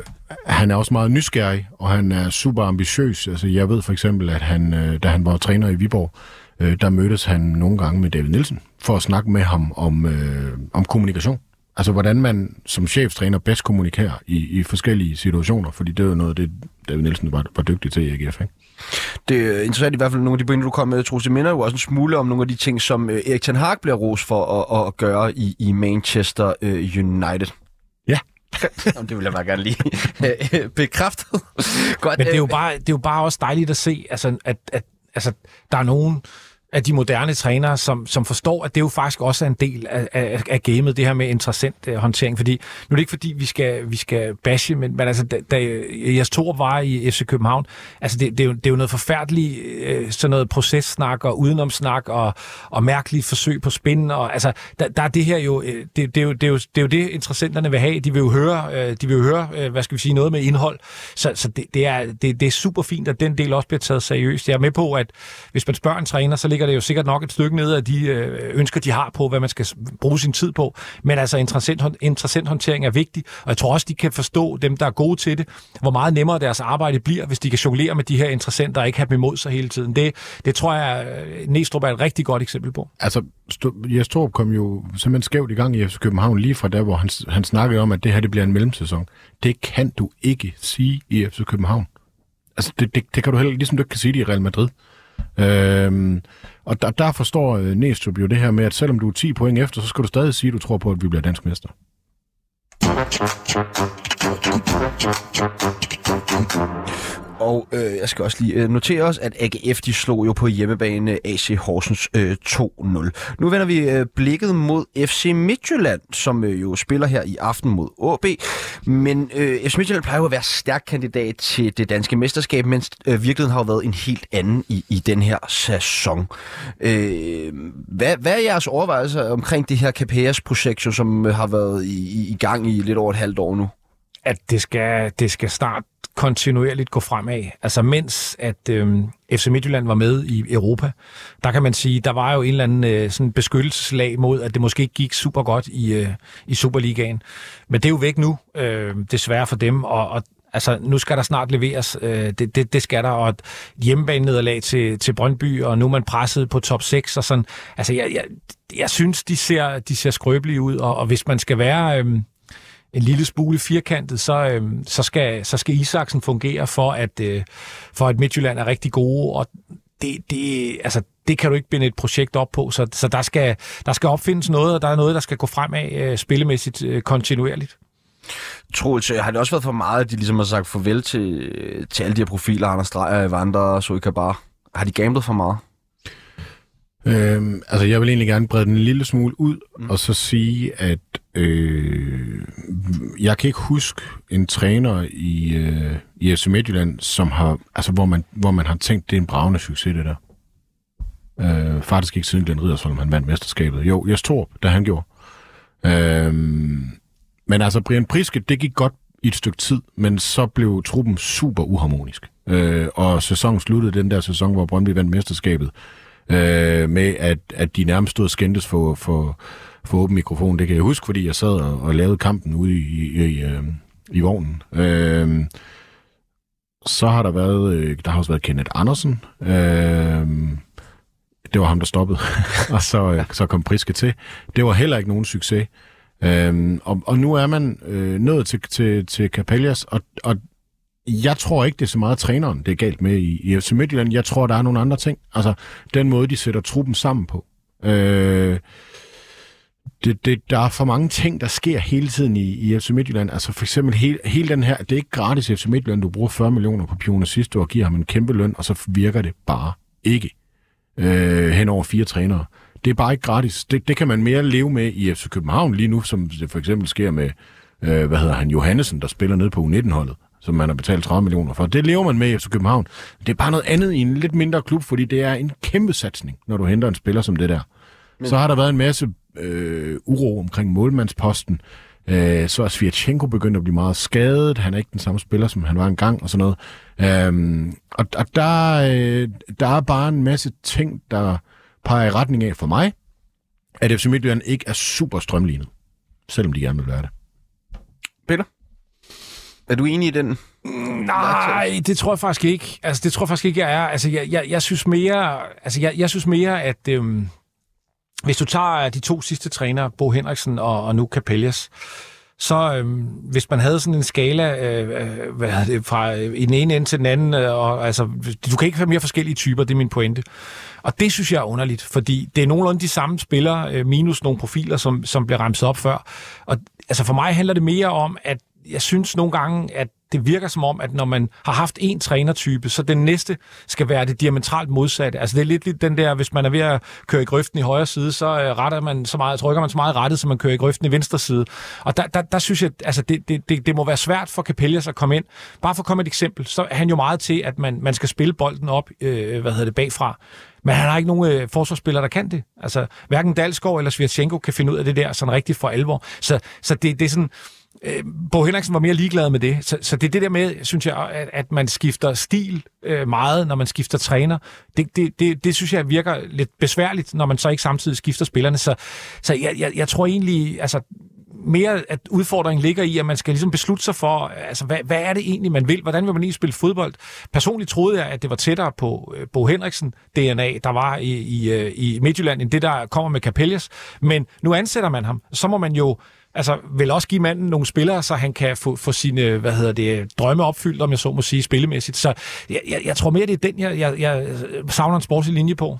han er også meget nysgerrig, og han er super ambitiøs. Altså, jeg ved for eksempel, at han, øh, da han var træner i Viborg, øh, der mødtes han nogle gange med David Nielsen for at snakke med ham om, øh, om kommunikation. Altså, hvordan man som cheftræner bedst kommunikerer i, i forskellige situationer, fordi det er noget, det David Nielsen var, var dygtig til i AGF, ikke? Det er interessant i hvert fald nogle af de pointer, du kom med, Troels. Det minder jo også en smule om nogle af de ting, som øh, Erik Ten Hag bliver ros for at, at gøre i, i Manchester øh, United. Ja, det vil jeg bare gerne lige øh, bekræfte. Godt, Men det er, jo bare, det er jo bare også dejligt at se, altså, at, at altså, der er nogen, af de moderne trænere, som, som forstår, at det jo faktisk også er en del af, af, af gamet, det her med interessant uh, håndtering. Fordi nu er det ikke fordi, vi skal, vi skal bashe, men, men altså, da, da Jes Thor var i FC København, altså det, det, er, jo, det er jo noget forfærdeligt, uh, sådan noget processnak og udenomsnak og, og mærkelige forsøg på spin. Og, altså, der, der er det her jo, øh, det, det, er jo, det, er jo, det er jo det, interessenterne vil have. De vil jo høre, uh, de vil jo høre uh, hvad skal vi sige, noget med indhold. Så, så det, det, er, det, det er super fint, at den del også bliver taget seriøst. Jeg er med på, at hvis man spørger en træner, så ligger ligger det jo sikkert nok et stykke ned af de øh, ønsker, de har på, hvad man skal bruge sin tid på. Men altså, interessant, interessant håndtering er vigtig, og jeg tror også, de kan forstå, dem der er gode til det, hvor meget nemmere deres arbejde bliver, hvis de kan jonglere med de her interessenter og ikke have dem imod sig hele tiden. Det, det tror jeg, øh, Næstrup er et rigtig godt eksempel på. Altså, Jes Torp kom jo simpelthen skævt i gang i FC København lige fra der, hvor han, han snakkede om, at det her det bliver en mellemsæson. Det kan du ikke sige i FC København. Altså, det, det, det kan du heller, ligesom du ikke kan sige det i Real Madrid. Øhm, og der, der forstår øh, Næstrup jo det her med, at selvom du er 10 point efter, så skal du stadig sige, at du tror på, at vi bliver dansk mester. Og øh, jeg skal også lige øh, notere os, at AGF de slog jo på hjemmebane AC Horsens øh, 2-0. Nu vender vi øh, blikket mod FC Midtjylland, som øh, jo spiller her i aften mod AB. Men øh, FC Midtjylland plejer jo at være stærk kandidat til det danske mesterskab, mens øh, virkeligheden har jo været en helt anden i, i den her sæson. Øh, hvad, hvad er jeres overvejelser omkring det her KPS-projekt, som øh, har været i, i gang i lidt over et halvt år nu? At det skal, det skal snart kontinuerligt gå fremad. Altså mens at øh, FC Midtjylland var med i Europa, der kan man sige, der var jo en eller anden øh, sådan beskyttelseslag mod, at det måske ikke gik super godt i, øh, i Superligaen. Men det er jo væk nu, øh, desværre for dem, og, og Altså, nu skal der snart leveres. Øh, det, det, det skal der. Og et hjemmebane-nederlag til, til Brøndby, og nu er man presset på top 6 og sådan. Altså, jeg, jeg, jeg synes, de ser, de ser skrøbelige ud, og, og hvis man skal være... Øh, en lille smule firkantet, så, øh, så, skal, så skal Isaksen fungere for, at, øh, for at Midtjylland er rigtig gode, og det, det, altså, det kan du ikke binde et projekt op på, så, så der, skal, der skal opfindes noget, og der er noget, der skal gå fremad øh, spillemæssigt øh, kontinuerligt. Troels, har det også været for meget, at de ligesom har sagt farvel til, til alle de her profiler, Anders Dreyer, Evander og Zoe Kabar? Har de gamblet for meget? Øhm, altså, jeg vil egentlig gerne brede den en lille smule ud, mm. og så sige, at øh, jeg kan ikke huske en træner i, øh, i FC Midtjylland, som har, altså, hvor, man, hvor man har tænkt, det er en bravende succes, det der. Øh, faktisk ikke siden Glenn Ridersholm, han vandt mesterskabet. Jo, jeg tror, da han gjorde. Øh, men altså, Brian Priske, det gik godt i et stykke tid, men så blev truppen super uharmonisk. Øh, og sæsonen sluttede den der sæson, hvor Brøndby vandt mesterskabet øh, med at, at de nærmest stod og skændtes for, for, for åben mikrofon. Det kan jeg huske, fordi jeg sad og, og lavede kampen ude i, i, i, øh, i vognen. Øh, så har der været, øh, der har også været Kenneth Andersen. Øh, det var ham, der stoppede. og så, øh, så kom Priske til. Det var heller ikke nogen succes. Øhm, og, og nu er man øh, nået til, til, til Capellas, og, og jeg tror ikke, det er så meget træneren, det er galt med i, i FC Midtjylland. Jeg tror, der er nogle andre ting. Altså, den måde, de sætter truppen sammen på. Øh, det, det, der er for mange ting, der sker hele tiden i, i FC Midtjylland. Altså for eksempel hele, hele den her, det er ikke gratis i FC Midtjylland, du bruger 40 millioner på Pione sidste år og giver ham en kæmpe løn, og så virker det bare ikke øh, hen over fire trænere. Det er bare ikke gratis. Det, det kan man mere leve med i FC København lige nu, som det for eksempel sker med, øh, hvad hedder han, Johannesen, der spiller ned på U19-holdet som man har betalt 30 millioner for. Det lever man med i FC København. Det er bare noget andet i en lidt mindre klub, fordi det er en kæmpe satsning, når du henter en spiller som det der. Men... Så har der været en masse øh, uro omkring målmandsposten. Øh, så er Svirchenko begyndt at blive meget skadet. Han er ikke den samme spiller, som han var engang og sådan noget. Øh, og, og der, øh, der er bare en masse ting, der peger i retning af for mig, at FC Midtjylland ikke er super strømlignet, selvom de gerne vil være det. Peter? Er du enig i den? Nej, det tror jeg faktisk ikke. Altså, det tror jeg faktisk ikke, jeg er. Altså, jeg, jeg, jeg synes mere, altså, jeg, jeg synes mere, at øhm, hvis du tager øh, de to sidste trænere, Bo Henriksen og, og nu Capellas, så øh, hvis man havde sådan en skala øh, øh hvad er det, fra øh, i den ene ende til den anden, øh, og, altså, du kan ikke have mere forskellige typer, det er min pointe. Og det synes jeg er underligt, fordi det er nogenlunde de samme spillere, øh, minus nogle profiler, som, som bliver ramset op før. Og altså for mig handler det mere om, at jeg synes nogle gange, at det virker som om, at når man har haft en trænertype, så den næste skal være det diametralt modsatte. Altså det er lidt, lidt den der, hvis man er ved at køre i grøften i højre side, så øh, retter man så meget, trykker man så meget rettet, som man kører i grøften i venstre side. Og der, der, der synes jeg, altså det, det, det, det må være svært for Capellas at komme ind. Bare for at komme et eksempel, så er han jo meget til, at man, man skal spille bolden op, øh, hvad hedder det, bagfra. Men han har ikke nogen øh, forsvarsspillere, der kan det. Altså, hverken Dalsgaard eller Svirtsenko kan finde ud af det der sådan rigtigt for alvor. Så, så det, det er sådan øh, Bo Henriksen var mere ligeglad med det. Så, så det er det der med, synes jeg, at, at man skifter stil øh, meget, når man skifter træner. Det, det, det, det synes jeg virker lidt besværligt, når man så ikke samtidig skifter spillerne. Så, så jeg, jeg, jeg tror egentlig, altså mere, at udfordringen ligger i, at man skal ligesom beslutte sig for, altså, hvad, hvad er det egentlig, man vil? Hvordan vil man egentlig spille fodbold? Personligt troede jeg, at det var tættere på øh, Bo Henriksen DNA, der var i, i, øh, i Midtjylland, end det, der kommer med Capellas. Men nu ansætter man ham. Så må man jo altså vil også give manden nogle spillere, så han kan få, få sine hvad hedder det, drømme opfyldt, om jeg så må sige, spillemæssigt. Så jeg, jeg, jeg tror mere, det er den, jeg, jeg, jeg savner en sportslig linje på.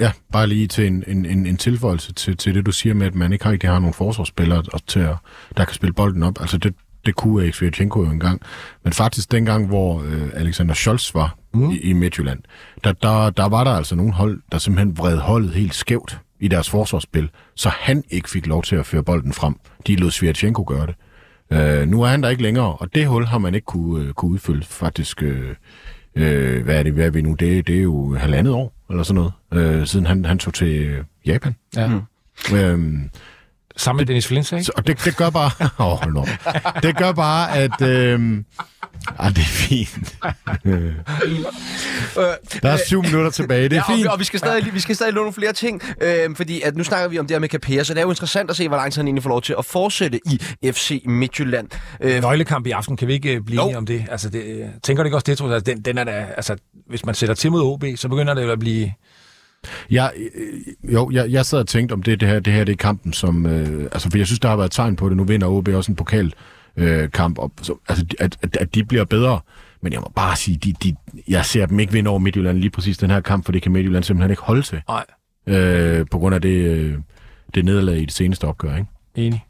Ja, bare lige til en, en, en, en tilføjelse til, til det, du siger med, at man ikke rigtig har nogen forsvarsspillere, til at, der kan spille bolden op. Altså det, det kunne Erik Svirchenko jo engang. Men faktisk dengang, hvor øh, Alexander Scholz var mm. i, i Midtjylland, der, der, der var der altså nogle hold, der simpelthen vred holdet helt skævt i deres forsvarsspil, så han ikke fik lov til at føre bolden frem. De lod Svirchenko gøre det. Øh, nu er han der ikke længere, og det hul har man ikke kunne, øh, kunne udfylde faktisk. Øh, øh, hvad er det, hvad er vi nu? Det, det er jo halvandet år, eller sådan noget, øh, siden han, han tog til Japan. Ja. Mm. Øh, Sammen med Dennis Flins, ikke? Og det, det gør bare... Åh, oh, hold no. Det gør bare, at... Øh, Ah, det er fint. der er syv minutter tilbage, det er ja, fint. Og, og vi skal stadig, vi skal stadig låne nogle flere ting, øh, fordi at nu snakker vi om det her med Capella, så det er jo interessant at se, hvor lang tid han egentlig får lov til at fortsætte i FC Midtjylland. Øh, Nøglekamp i aften, kan vi ikke øh, blive enige om det? Altså, det, øh, tænker du ikke også det, tror jeg? Den, den er da, altså, hvis man sætter til mod OB, så begynder det at blive... Ja, øh, jo, jeg, jeg sad og tænkte om det, det her, det her det er kampen, som... Øh, altså, for jeg synes, der har været tegn på det. Nu vinder OB også en pokal øh, kamp op. Så, altså, at, at, at de bliver bedre. Men jeg må bare sige, de, de, jeg ser dem ikke vinde over Midtjylland lige præcis den her kamp, for det kan Midtjylland simpelthen ikke holde til. Nej. Øh, på grund af det, øh, det nederlag i det seneste opgør, ikke? Enig.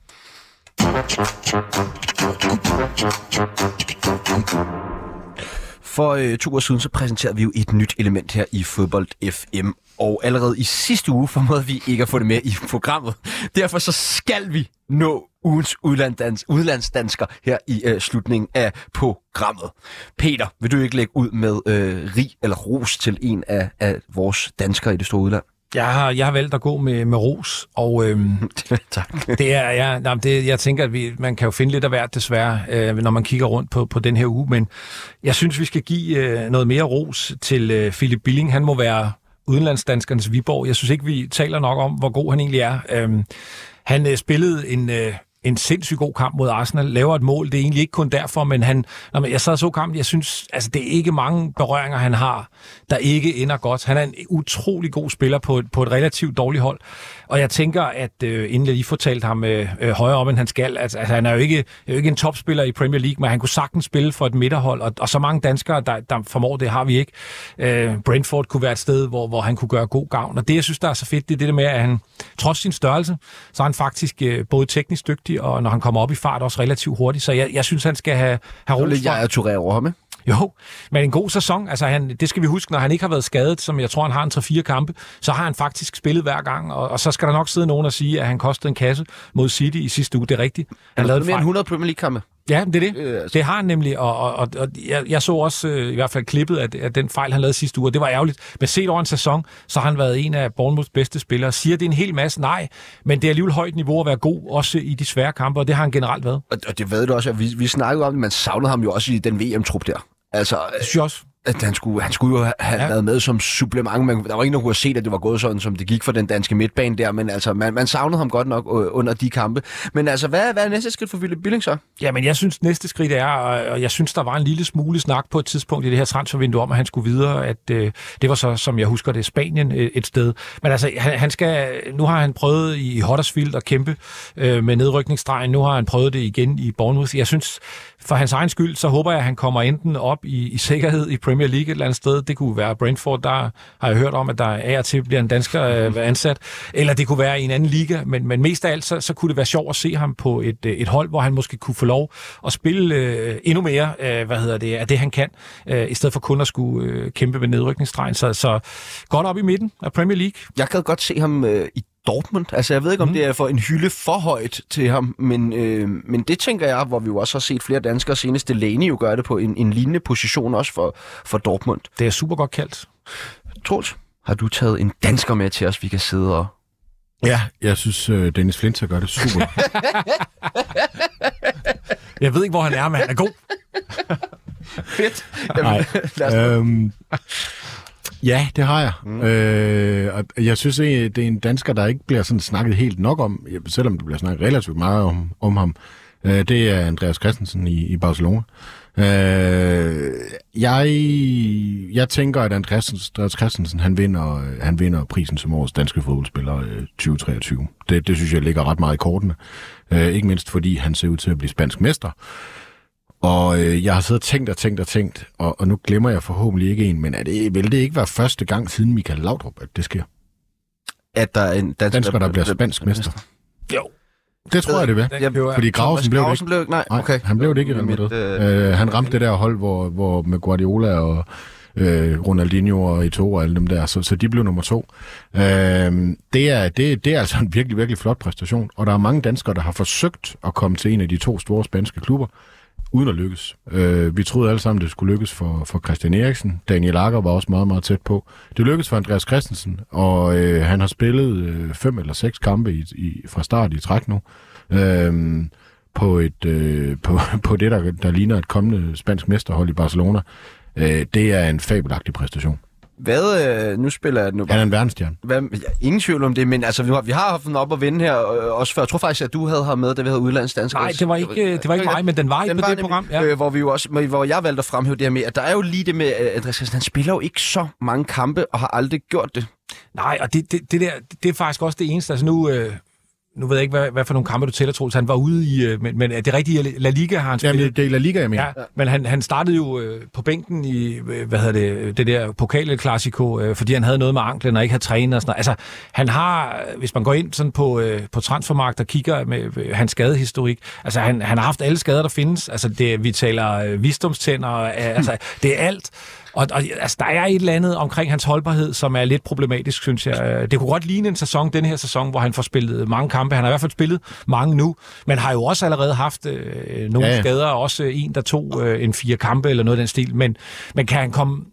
For øh, to år siden så præsenterede vi jo et nyt element her i Fodbold FM, og allerede i sidste uge formåede vi ikke at få det med i programmet. Derfor så skal vi nå ugens udlandsdans, udlandsdansker her i øh, slutningen af programmet. Peter, vil du ikke lægge ud med øh, rig eller ros til en af, af vores danskere i det store udland? Jeg har, jeg har valgt at gå med, med ros, og øhm, tak. det er, ja, nej, det, jeg tænker, at vi, man kan jo finde lidt af hvert desværre, øh, når man kigger rundt på, på den her uge, men jeg synes, vi skal give øh, noget mere ros til øh, Philip Billing. Han må være udenlandsdanskernes Viborg. Jeg synes ikke, vi taler nok om, hvor god han egentlig er. Øhm, han øh, spillede en, øh, en sindssygt god kamp mod Arsenal, laver et mål. Det er egentlig ikke kun derfor, men han, når jeg sad og så kampen, jeg synes, altså det er ikke mange berøringer, han har, der ikke ender godt. Han er en utrolig god spiller på et, på et relativt dårligt hold. Og jeg tænker, at øh, inden jeg lige fortalte ham øh, øh, højere om, end han skal, altså, altså han er jo ikke, er jo ikke en topspiller i Premier League, men han kunne sagtens spille for et midterhold, og, og så mange danskere, der, der formår det, har vi ikke. Øh, Brentford kunne være et sted, hvor, hvor han kunne gøre god gavn. Og det, jeg synes, der er så fedt, det er det der med, at han, trods sin størrelse, så er han faktisk øh, både teknisk dygtig, og når han kommer op i fart, også relativt hurtigt. Så jeg, jeg synes, han skal have, have ros Lidt jeg er Touré over ham, ikke? Jo, men en god sæson. Altså, han, det skal vi huske, når han ikke har været skadet, som jeg tror, han har en 3-4 kampe, så har han faktisk spillet hver gang, og, og så skal der nok sidde nogen og sige, at han kostede en kasse mod City i sidste uge. Det er rigtigt. Han, han lavede mere end 100 Premier League-kampe. Ja, det er det. Øh, altså. Det har han nemlig, og, og, og, og jeg, jeg så også øh, i hvert fald klippet af, af den fejl, han lavede sidste uge, og det var ærgerligt. Men set over en sæson, så har han været en af Bournemouths bedste spillere. Siger det en hel masse? Nej, men det er alligevel højt niveau at være god, også i de svære kampe, og det har han generelt været. Og, og det ved du også, at vi, vi snakkede om det, man savnede ham jo også i den VM-trup der. Altså, det synes jeg også at han skulle, han skulle jo have ja. været med som supplement. Man, der var ingen, der kunne have set, at det var gået sådan, som det gik for den danske midtbane der, men altså, man, man savnede ham godt nok øh, under de kampe. Men altså, hvad, hvad er næste skridt for Philip Billing så? Jamen, jeg synes, næste skridt er, og jeg synes, der var en lille smule snak på et tidspunkt i det her transfervindue om, at han skulle videre, at øh, det var så, som jeg husker det, Spanien øh, et sted. Men altså, han, han skal, nu har han prøvet i Huddersfield at kæmpe øh, med nedrykningsstregen, nu har han prøvet det igen i Bournemouth. Jeg synes, for hans egen skyld, så håber jeg, at han kommer enten op i, i sikkerhed i Premier League et eller andet sted. Det kunne være Brentford, der har jeg hørt om, at der af og til bliver en dansker øh, ansat. Eller det kunne være i en anden liga. Men, men mest af alt, så, så kunne det være sjovt at se ham på et, øh, et hold, hvor han måske kunne få lov at spille øh, endnu mere, øh, hvad hedder det, af det han kan, øh, i stedet for kun at skulle øh, kæmpe med nedrykningsstregen. Så, så godt op i midten af Premier League. Jeg kan godt se ham øh, i Dortmund. Altså, jeg ved ikke, om mm. det er for en hylde for højt til ham, men, øh, men det tænker jeg, hvor vi jo også har set flere danskere, senest Delaney jo gør det på en, en lignende position også for, for Dortmund. Det er super godt kaldt. Troels, har du taget en dansker med til os, vi kan sidde og... Ja, jeg synes, uh, Dennis Flinter gør det super. jeg ved ikke, hvor han er, men han er god. Fedt. Jamen, Nej. Øhm, Ja, det har jeg. Mm. Øh, og jeg synes, det er en dansker, der ikke bliver sådan snakket helt nok om, selvom det bliver snakket relativt meget om, om ham. Øh, det er Andreas Christensen i, i Barcelona. Øh, jeg, jeg tænker, at Andreas, Andreas Christensen han vinder, han vinder prisen som årets danske fodboldspiller øh, 2023. Det, det synes jeg ligger ret meget i kortene. Øh, ikke mindst fordi han ser ud til at blive spansk mester. Og øh, jeg har siddet og tænkt og tænkt og tænkt, og, og nu glemmer jeg forhåbentlig ikke en, men er det, vil det ikke være første gang siden Michael Laudrup, at det sker? At der er en dansker, dansker der bliver spansk mester? Jo. Det tror jeg, det vil. Jeg, Fordi Grausen blev det ikke. Blev, nej, okay. nej, han blev det ikke i Real Madrid. Øh, han ramte det der hold, hvor, hvor med Guardiola og øh, Ronaldinho og Eto'o og alle dem der, så, så de blev nummer to. Øh, det, er, det, det er altså en virkelig, virkelig flot præstation, og der er mange danskere, der har forsøgt at komme til en af de to store spanske klubber, uden at lykkes. Øh, vi troede alle sammen, det skulle lykkes for, for Christian Eriksen. Daniel Lager var også meget, meget tæt på. Det lykkedes for Andreas Christensen, og øh, han har spillet øh, fem eller seks kampe i, i, fra start i træk nu. Øh, på, et, øh, på, på det, der, der ligner et kommende spansk mesterhold i Barcelona. Øh, det er en fabelagtig præstation. Hvad, øh, nu spiller jeg nu Han er en verdensstjerne. Hvad, ja, ingen tvivl om det, men altså, vi har, vi har haft den op at vinde her øh, også før. Jeg tror faktisk, at du havde her med, da vi havde udlandsdanskere. Nej, det var ikke, det var ikke mig, men den var ikke på det nemlig, program. Ja. Øh, hvor, vi jo også, hvor jeg valgte at fremhæve det her med, at der er jo lige det med, at Andreas Christensen, han spiller jo ikke så mange kampe, og har aldrig gjort det. Nej, og det, det, det der, det er faktisk også det eneste. Altså nu, øh, nu ved jeg ikke, hvad, hvad for nogle kampe du tæller, Troels. Han var ude i, øh, men, men er det rigtigt, La Liga har han spillet? Ja, det er La Liga, jeg mener. Ja, men han, han startede jo øh, på bænken i, øh, hvad hedder det, det der pokalklassiko, øh, fordi han havde noget med anklen og ikke havde trænet og sådan noget. Altså, han har, hvis man går ind sådan på, øh, på transfermarkt og kigger med øh, hans skadehistorik, altså han, han har haft alle skader, der findes. Altså, det, vi taler øh, visdomstænder, øh, altså, det er alt. Og, og altså, der er et eller andet omkring hans holdbarhed, som er lidt problematisk, synes jeg. Det kunne godt ligne en sæson, den her sæson, hvor han får spillet mange kampe. Han har i hvert fald spillet mange nu, men har jo også allerede haft øh, nogle ja, ja. skader, også en, der tog øh, en fire kampe eller noget af den stil. Men, men kan han komme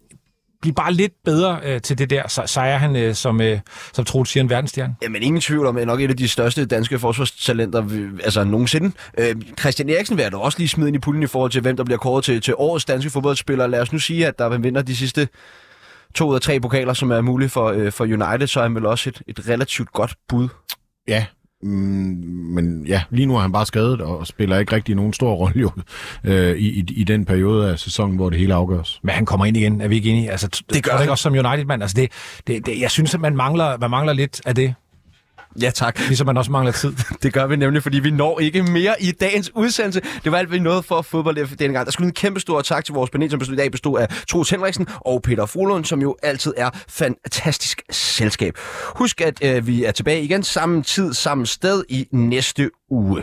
blive bare lidt bedre øh, til det der, så, så er han, øh, som, øh, som Troels siger, en verdensstjerne. Jamen ingen tvivl om, at nok et af de største danske forsvarstalenter altså nogensinde. Øh, Christian Eriksen vil jeg da også lige smide ind i puljen i forhold til, hvem der bliver kåret til, til årets danske fodboldspiller. Lad os nu sige, at der vinder de sidste to ud af tre pokaler, som er mulige for, øh, for United, så er han vel også et, et relativt godt bud. Ja, men ja, lige nu er han bare skadet og spiller ikke rigtig nogen stor rolle jo, øh, i, i, i den periode af sæsonen, hvor det hele afgøres. Men han kommer ind igen, er vi ikke enige? Altså, Det gør er han. ikke også som United-mand. Altså, det, det, det, jeg synes, at man mangler, man mangler lidt af det, Ja, tak. ligesom man også mangler tid. Det gør vi nemlig, fordi vi når ikke mere i dagens udsendelse. Det var alt, vi nåede for fodbold denne gang. Der skulle en kæmpe stor tak til vores panel, som i dag bestod af Troels Henriksen og Peter Frohlund, som jo altid er fantastisk selskab. Husk, at øh, vi er tilbage igen samme tid, samme sted i næste uge.